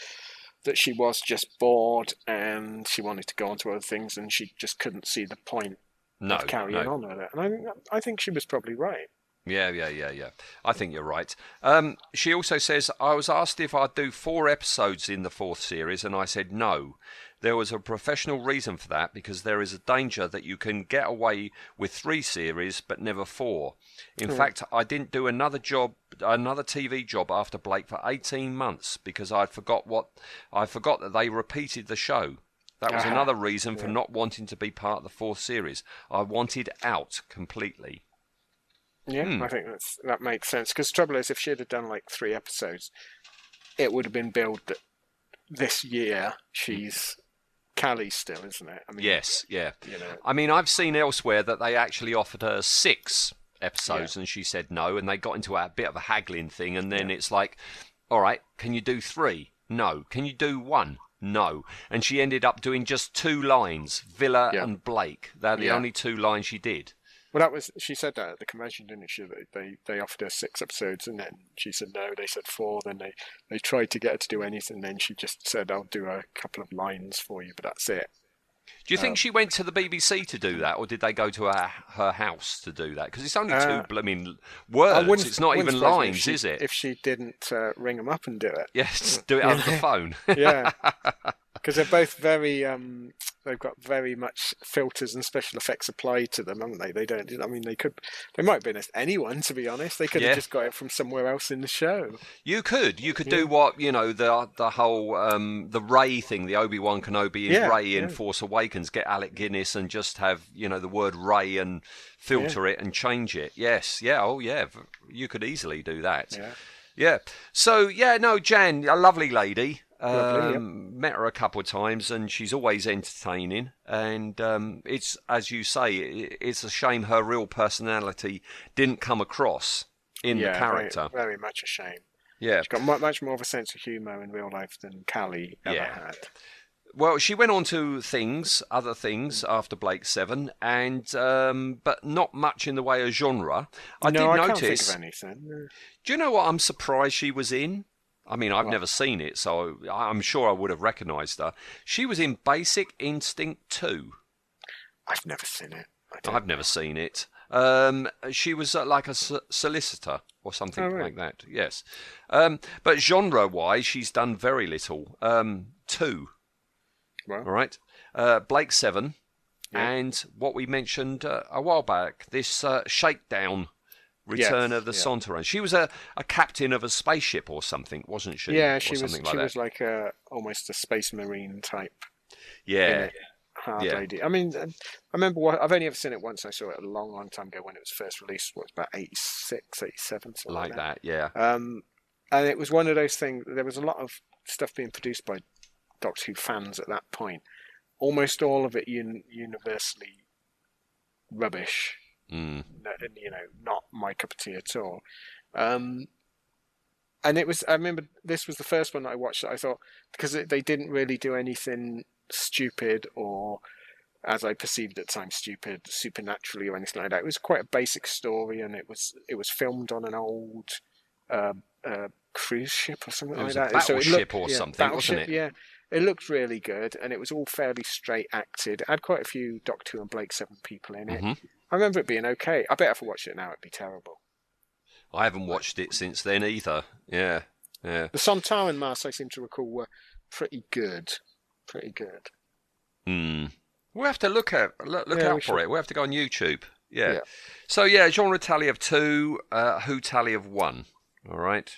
Speaker 2: that she was just bored and she wanted to go on to other things and she just couldn't see the point
Speaker 1: No,
Speaker 2: of carrying
Speaker 1: no.
Speaker 2: on with it. And I think I think she was probably right.
Speaker 1: Yeah, yeah, yeah, yeah. I think you're right. Um, she also says, I was asked if I'd do four episodes in the fourth series, and I said no. There was a professional reason for that because there is a danger that you can get away with three series but never four. In
Speaker 2: Hmm.
Speaker 1: fact, I didn't do another job, another TV job after Blake for 18 months because I forgot what I forgot that they repeated the show. That was
Speaker 2: Ah,
Speaker 1: another reason for
Speaker 2: yeah.
Speaker 1: not wanting to be part of the fourth series. I wanted out completely.
Speaker 2: Yeah,
Speaker 1: Hmm.
Speaker 2: I think that's that makes sense. Because trouble is, if she'd have done like three episodes, it would have been billed that this year she's Cally still, isn't it? I mean,
Speaker 1: Yes, yeah.
Speaker 2: You know,
Speaker 1: I mean, I've seen elsewhere that they actually offered her six episodes and she said no, and they got into a bit of a haggling thing, and then it's like, all right, can you do three? No. Can you do one? No. And she ended up doing just two lines, Vila
Speaker 2: Yeah.
Speaker 1: and Blake. They're the
Speaker 2: Yeah.
Speaker 1: only two lines she did.
Speaker 2: Well, that was she said that at the convention, didn't she? They they offered her six episodes, and then she said no. They said four. Then they they tried to get her to do anything. Then she just said, "I'll do a couple of lines for you," but that's it.
Speaker 1: Do you think
Speaker 2: Um,
Speaker 1: she went to the BBC to do that, or did they go to her, her house to do that? Because it's only
Speaker 2: Uh,
Speaker 1: two blooming
Speaker 2: I
Speaker 1: words.
Speaker 2: wouldn't-
Speaker 1: It's not even
Speaker 2: surprise me if
Speaker 1: lines,
Speaker 2: she-
Speaker 1: is it?
Speaker 2: If she didn't uh, ring them up and do it,
Speaker 1: Yes, do it over the phone.
Speaker 2: yeah, (laughs) because they're both very. Um, they've got very much filters and special effects applied to them, haven't they? They don't. I mean, they could. They might have been anyone, to be honest. They could
Speaker 1: Yeah.
Speaker 2: have just got it from somewhere else in the show.
Speaker 1: You could, you could do what you know the the whole um, the Rey thing, the Obi Wan Kenobi and
Speaker 2: Yeah,
Speaker 1: Rey in
Speaker 2: yeah.
Speaker 1: Force Awakens. Get Alec Guinness and just have you know the word Rey and filter it and change it. Yes, yeah, oh yeah, you could easily do that.
Speaker 2: Yeah.
Speaker 1: Yeah. So yeah, no, Jan, a lovely lady.
Speaker 2: Lovely, yep.
Speaker 1: Um, Met her a couple of times, and she's always entertaining. And um, it's as you say, it's a shame her real personality didn't come across in
Speaker 2: yeah,
Speaker 1: the character.
Speaker 2: Very, very much a shame.
Speaker 1: Yeah.
Speaker 2: She's got much more of a sense of humour in real life than Cally ever
Speaker 1: Yeah.
Speaker 2: had.
Speaker 1: Well, she went on to things, other things after Blake Seven, and um, but not much in the way of genre. I
Speaker 2: no,
Speaker 1: did
Speaker 2: I
Speaker 1: notice.
Speaker 2: can't think of anything.
Speaker 1: Do you know what I'm surprised she was in? I mean, I've
Speaker 2: What?
Speaker 1: never seen it, so I'm sure I would have recognised her. She was in Basic Instinct Two.
Speaker 2: I've never seen it.
Speaker 1: I've never seen it. Um, she was uh, like a so- solicitor or something
Speaker 2: Oh, right.
Speaker 1: like that. Yes, um, but genre-wise, she's done very little. Um, two.
Speaker 2: Well.
Speaker 1: All right. Uh, Blake Seven, and what we mentioned uh, a while back, this uh, Shakedown. Return
Speaker 2: Yes,
Speaker 1: of the
Speaker 2: yeah.
Speaker 1: Sontaran. She was a, a captain of a spaceship or something, wasn't she?
Speaker 2: yeah, she was. She
Speaker 1: like that.
Speaker 2: was like a almost a space marine type.
Speaker 1: Yeah.
Speaker 2: Hard
Speaker 1: Yeah.
Speaker 2: lady. I mean, I remember. What, I've only ever seen it once. I saw it a long, long time ago when it was first released. What about 86, 87, something
Speaker 1: like
Speaker 2: like
Speaker 1: that. Yeah.
Speaker 2: Um, and it was one of those things. There was a lot of stuff being produced by Doctor Who fans at that point. Almost all of it un- universally rubbish.
Speaker 1: Mm.
Speaker 2: No- you know, not my cup of tea at all. Um, and it was. I remember this was the first one that I watched. That I thought because it, they didn't really do anything stupid or, as I perceived at the time, stupid supernaturally or anything like that. It was quite a basic story, and it was it was filmed on an old uh, uh, cruise ship or something
Speaker 1: It
Speaker 2: like
Speaker 1: was a
Speaker 2: that. So it
Speaker 1: battleship
Speaker 2: looked-
Speaker 1: or
Speaker 2: yeah,
Speaker 1: something, wasn't it?
Speaker 2: Yeah. It looked really good, and it was all fairly straight acted. It had quite a few Doctor Who and Blake Seven people in it.
Speaker 1: Mhm.
Speaker 2: I remember it being okay. I bet if I watched it now, it'd be terrible.
Speaker 1: I haven't watched it since then either. Yeah. Yeah.
Speaker 2: The Sontaran masks, I seem to recall, were pretty good. Pretty good.
Speaker 1: Hmm. We'll have to look at look, look
Speaker 2: Yeah,
Speaker 1: out for
Speaker 2: should.
Speaker 1: it. We'll have to go on YouTube. Yeah.
Speaker 2: Yeah.
Speaker 1: So yeah, genre tally of two, uh, Who tally of one. All right.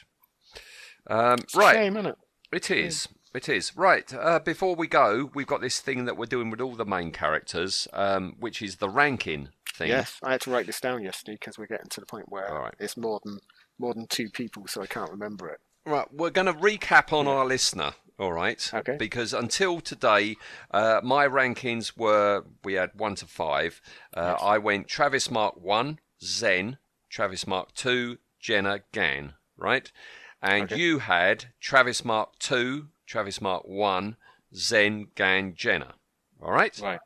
Speaker 1: Um,
Speaker 2: It's a
Speaker 1: right.
Speaker 2: shame, isn't it?
Speaker 1: It is. It is. Right. Uh, before we go, we've got this thing that we're doing with all the main characters, um, which is the ranking thing.
Speaker 2: Yes, I had to write this down yesterday because we're getting to the point where
Speaker 1: right.
Speaker 2: it's more than more than two people, so I can't remember it.
Speaker 1: Right, we're going to recap on our listener, all right?
Speaker 2: Okay.
Speaker 1: Because until today, uh, my rankings were we had one to five. Uh, I went Travis Mark one, Zen, Travis Mark two, Jenna, Gan, right? And
Speaker 2: Okay.
Speaker 1: you had Travis Mark two, Travis Mark one, Zen, Gan, Jenna, all right?
Speaker 2: Right.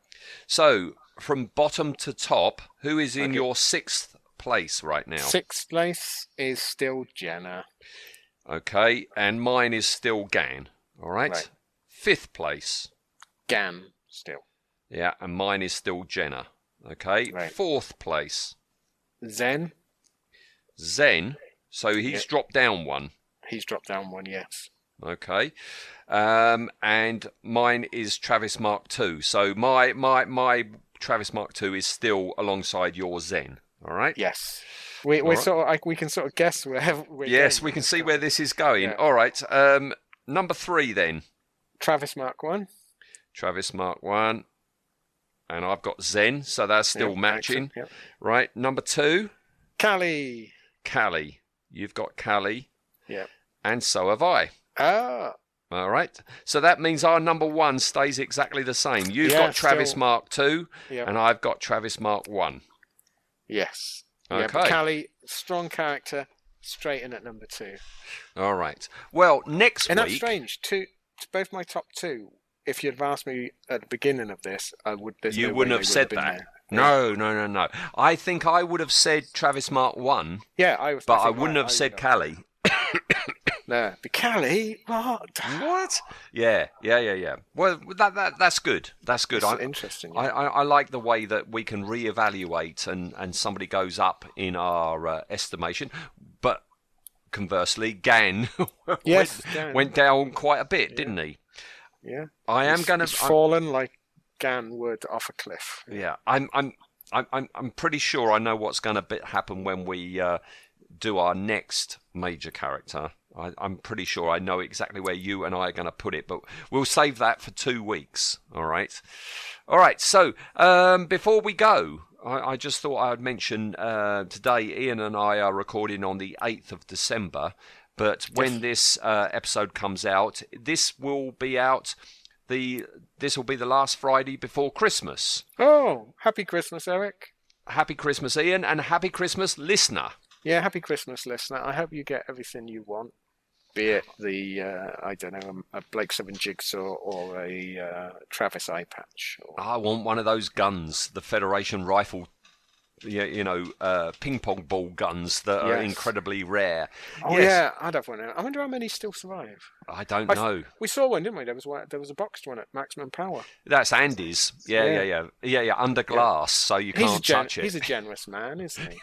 Speaker 1: So from bottom to top, who is in
Speaker 2: Okay.
Speaker 1: your sixth place right now?
Speaker 2: Sixth place is still Jenna.
Speaker 1: Okay, and mine is still Gan. All right.
Speaker 2: Right.
Speaker 1: Fifth place.
Speaker 2: Gan still.
Speaker 1: Yeah, and mine is still Jenna. Okay.
Speaker 2: Right.
Speaker 1: Fourth place.
Speaker 2: Zen,
Speaker 1: Zen. So he's
Speaker 2: Yeah.
Speaker 1: dropped down one.
Speaker 2: he's dropped down one, yes.
Speaker 1: Okay. Um, and mine is Travis Mark II. So my my my Travis Mark II is still alongside your Zen. All right.
Speaker 2: Yes. We we
Speaker 1: right.
Speaker 2: sort of like we can sort of guess where
Speaker 1: yes,
Speaker 2: going
Speaker 1: we can see where this is going.
Speaker 2: Yeah.
Speaker 1: All right. Um, number three then.
Speaker 2: Travis Mark One.
Speaker 1: Travis Mark One. And I've got Zen, so that's still
Speaker 2: Yep,
Speaker 1: matching.
Speaker 2: yep.
Speaker 1: Right. Number two,
Speaker 2: Cally.
Speaker 1: Cally. You've got Cally,
Speaker 2: Yep.
Speaker 1: and so have I.
Speaker 2: Ah.
Speaker 1: All right. So that means our number one stays exactly the same. You've
Speaker 2: Yeah,
Speaker 1: got Travis
Speaker 2: still-
Speaker 1: Mark two,
Speaker 2: Yep.
Speaker 1: and I've got Travis Mark one.
Speaker 2: Yes. Yeah,
Speaker 1: Okay.
Speaker 2: but Cally, strong character, straight in at number two.
Speaker 1: All right. Well, next week
Speaker 2: And that's strange. Two, both my top two. If you'd have asked me at the beginning of this, I would.
Speaker 1: You
Speaker 2: no
Speaker 1: wouldn't have
Speaker 2: would
Speaker 1: said that.
Speaker 2: there.
Speaker 1: No, no, no, no. I think I would have said Travis Mark one,
Speaker 2: Yeah, I was.
Speaker 1: but I wouldn't have said Cally. (coughs) (coughs)
Speaker 2: No, but Cally, what?
Speaker 1: What? Yeah, yeah, yeah, yeah. Well, that, that that's good. That's good.
Speaker 2: It's
Speaker 1: I,
Speaker 2: interesting.
Speaker 1: I, I, I like the way that we can reevaluate and, and somebody goes up in our uh, estimation. But conversely, Gan (laughs)
Speaker 2: Yes,
Speaker 1: went,
Speaker 2: Gan.
Speaker 1: went down quite a bit, didn't he?
Speaker 2: Yeah.
Speaker 1: I am
Speaker 2: He's-
Speaker 1: going to.
Speaker 2: fallen like Gan would off a cliff.
Speaker 1: Yeah, I'm. I'm. I'm. I'm, I'm pretty sure I know what's going to happen when we uh, do our next major character. I, I'm pretty sure I know exactly where you and I are going to put it, but we'll save that for two weeks. All right. All right. So um, before we go, I, I just thought I'd mention uh, today. Ian and I are recording on the 8th of December, but when this uh, episode comes out, this will be out. The this will be the last Friday before Christmas.
Speaker 2: Oh, happy Christmas, Eric.
Speaker 1: Happy Christmas, Ian, and happy Christmas, listener.
Speaker 2: Yeah, happy Christmas, listener. I hope you get everything you want, be it the uh, I don't know a, a Blake Seven jigsaw or a uh, Travis eye patch. Or...
Speaker 1: I want one of those guns, the Federation rifle, you, you know, uh, ping pong ball guns that are incredibly rare.
Speaker 2: Oh
Speaker 1: Yes,
Speaker 2: yeah, I'd have one. I wonder how many still survive.
Speaker 1: I don't
Speaker 2: I-
Speaker 1: know.
Speaker 2: We saw one, didn't we? There was one. There was a boxed one at maximum power.
Speaker 1: That's Andy's. Yeah, yeah,
Speaker 2: Yeah.
Speaker 1: yeah, yeah, yeah. Under glass, so you
Speaker 2: he's
Speaker 1: can't
Speaker 2: gen-
Speaker 1: touch it.
Speaker 2: He's a generous man, isn't he?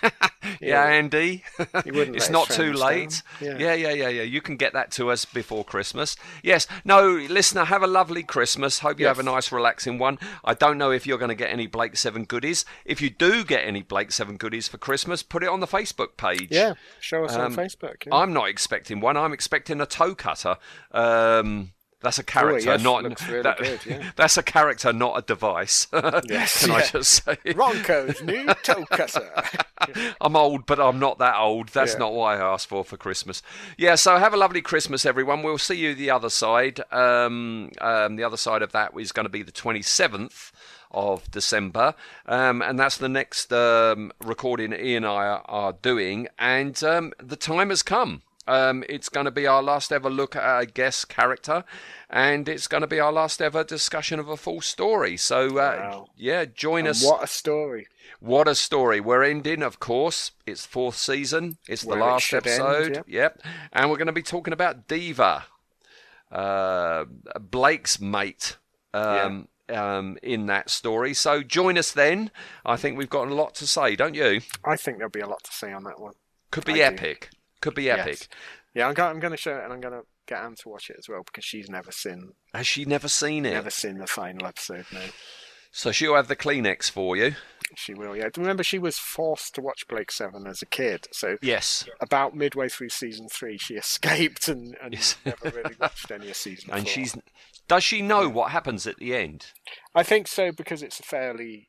Speaker 2: (laughs)
Speaker 1: yeah, Andy. (laughs)
Speaker 2: He wouldn't
Speaker 1: it's not too late.
Speaker 2: down.
Speaker 1: Yeah. yeah, yeah, yeah, You can get that to us before Christmas. Yes. No, listener, have a lovely Christmas. Hope you have a nice, relaxing one. I don't know if you're going to get any Blake Seven goodies. If you do get any Blake Seven goodies for Christmas, put it on the Facebook page.
Speaker 2: Yeah, show us on
Speaker 1: Um,
Speaker 2: Facebook. yeah.
Speaker 1: I'm not expecting one. I'm expecting a toe cutter. Um, that's a character,
Speaker 2: yes,
Speaker 1: not
Speaker 2: really
Speaker 1: that-
Speaker 2: good, yeah. (laughs)
Speaker 1: That's a character, not a device. (laughs)
Speaker 2: Yes,
Speaker 1: Can I
Speaker 2: yeah.
Speaker 1: just say?
Speaker 2: Ronco's new toe cutter. (laughs)
Speaker 1: I'm old, but I'm not that old. That's
Speaker 2: Yeah.
Speaker 1: not what I asked for for Christmas. Yeah, so have a lovely Christmas, everyone. We'll see you the other side. Um, um, the other side of that is going to be the 27th of December, um, and that's the next um, recording E and I are, are doing. And um, the time has come. Um, it's going to be our last ever look at a guest character, and it's going to be our last ever discussion of a full story. So, uh,
Speaker 2: Wow.
Speaker 1: yeah, join
Speaker 2: And
Speaker 1: us.
Speaker 2: what a story!
Speaker 1: What a story. We're ending, of course. It's fourth season. It's
Speaker 2: Where
Speaker 1: the
Speaker 2: it
Speaker 1: last
Speaker 2: end,
Speaker 1: episode.
Speaker 2: yep.
Speaker 1: Yep. And we're going to be talking about Deva, uh, Blake's mate. Um, um, in that story. So join us then. I think we've got a lot to say, don't you?
Speaker 2: I think there'll be a lot to say on that one.
Speaker 1: Could be
Speaker 2: I do.
Speaker 1: epic. Could be
Speaker 2: Yes.
Speaker 1: epic.
Speaker 2: Yeah, I'm going, I'm going to show it, and I'm going to get Anne to watch it as well because she's never seen
Speaker 1: Has she never seen it?
Speaker 2: never seen the final episode. No,
Speaker 1: So she'll have the Kleenex for you.
Speaker 2: she will. Yeah, remember she was forced to watch Blake Seven as a kid. So
Speaker 1: Yes.
Speaker 2: about midway through season three, she (laughs) escaped and, and never really watched any of season. (laughs)
Speaker 1: And
Speaker 2: four.
Speaker 1: she's. Does she know what happens at the end?
Speaker 2: I think so because it's a fairly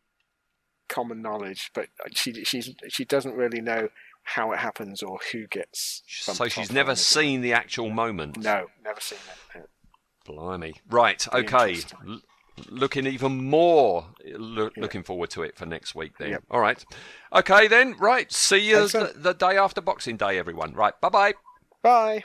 Speaker 2: common knowledge, but she she's she doesn't really know how it happens or who gets.
Speaker 1: So she's never seen the actual moment.
Speaker 2: No, never seen that. no.
Speaker 1: Blimey. Right, okay. L- looking even more loo- looking forward to it for next week then.
Speaker 2: Yep.
Speaker 1: All right. Okay then. Right. See you the, the day after Boxing Day everyone. Right. Bye-bye.
Speaker 2: Bye.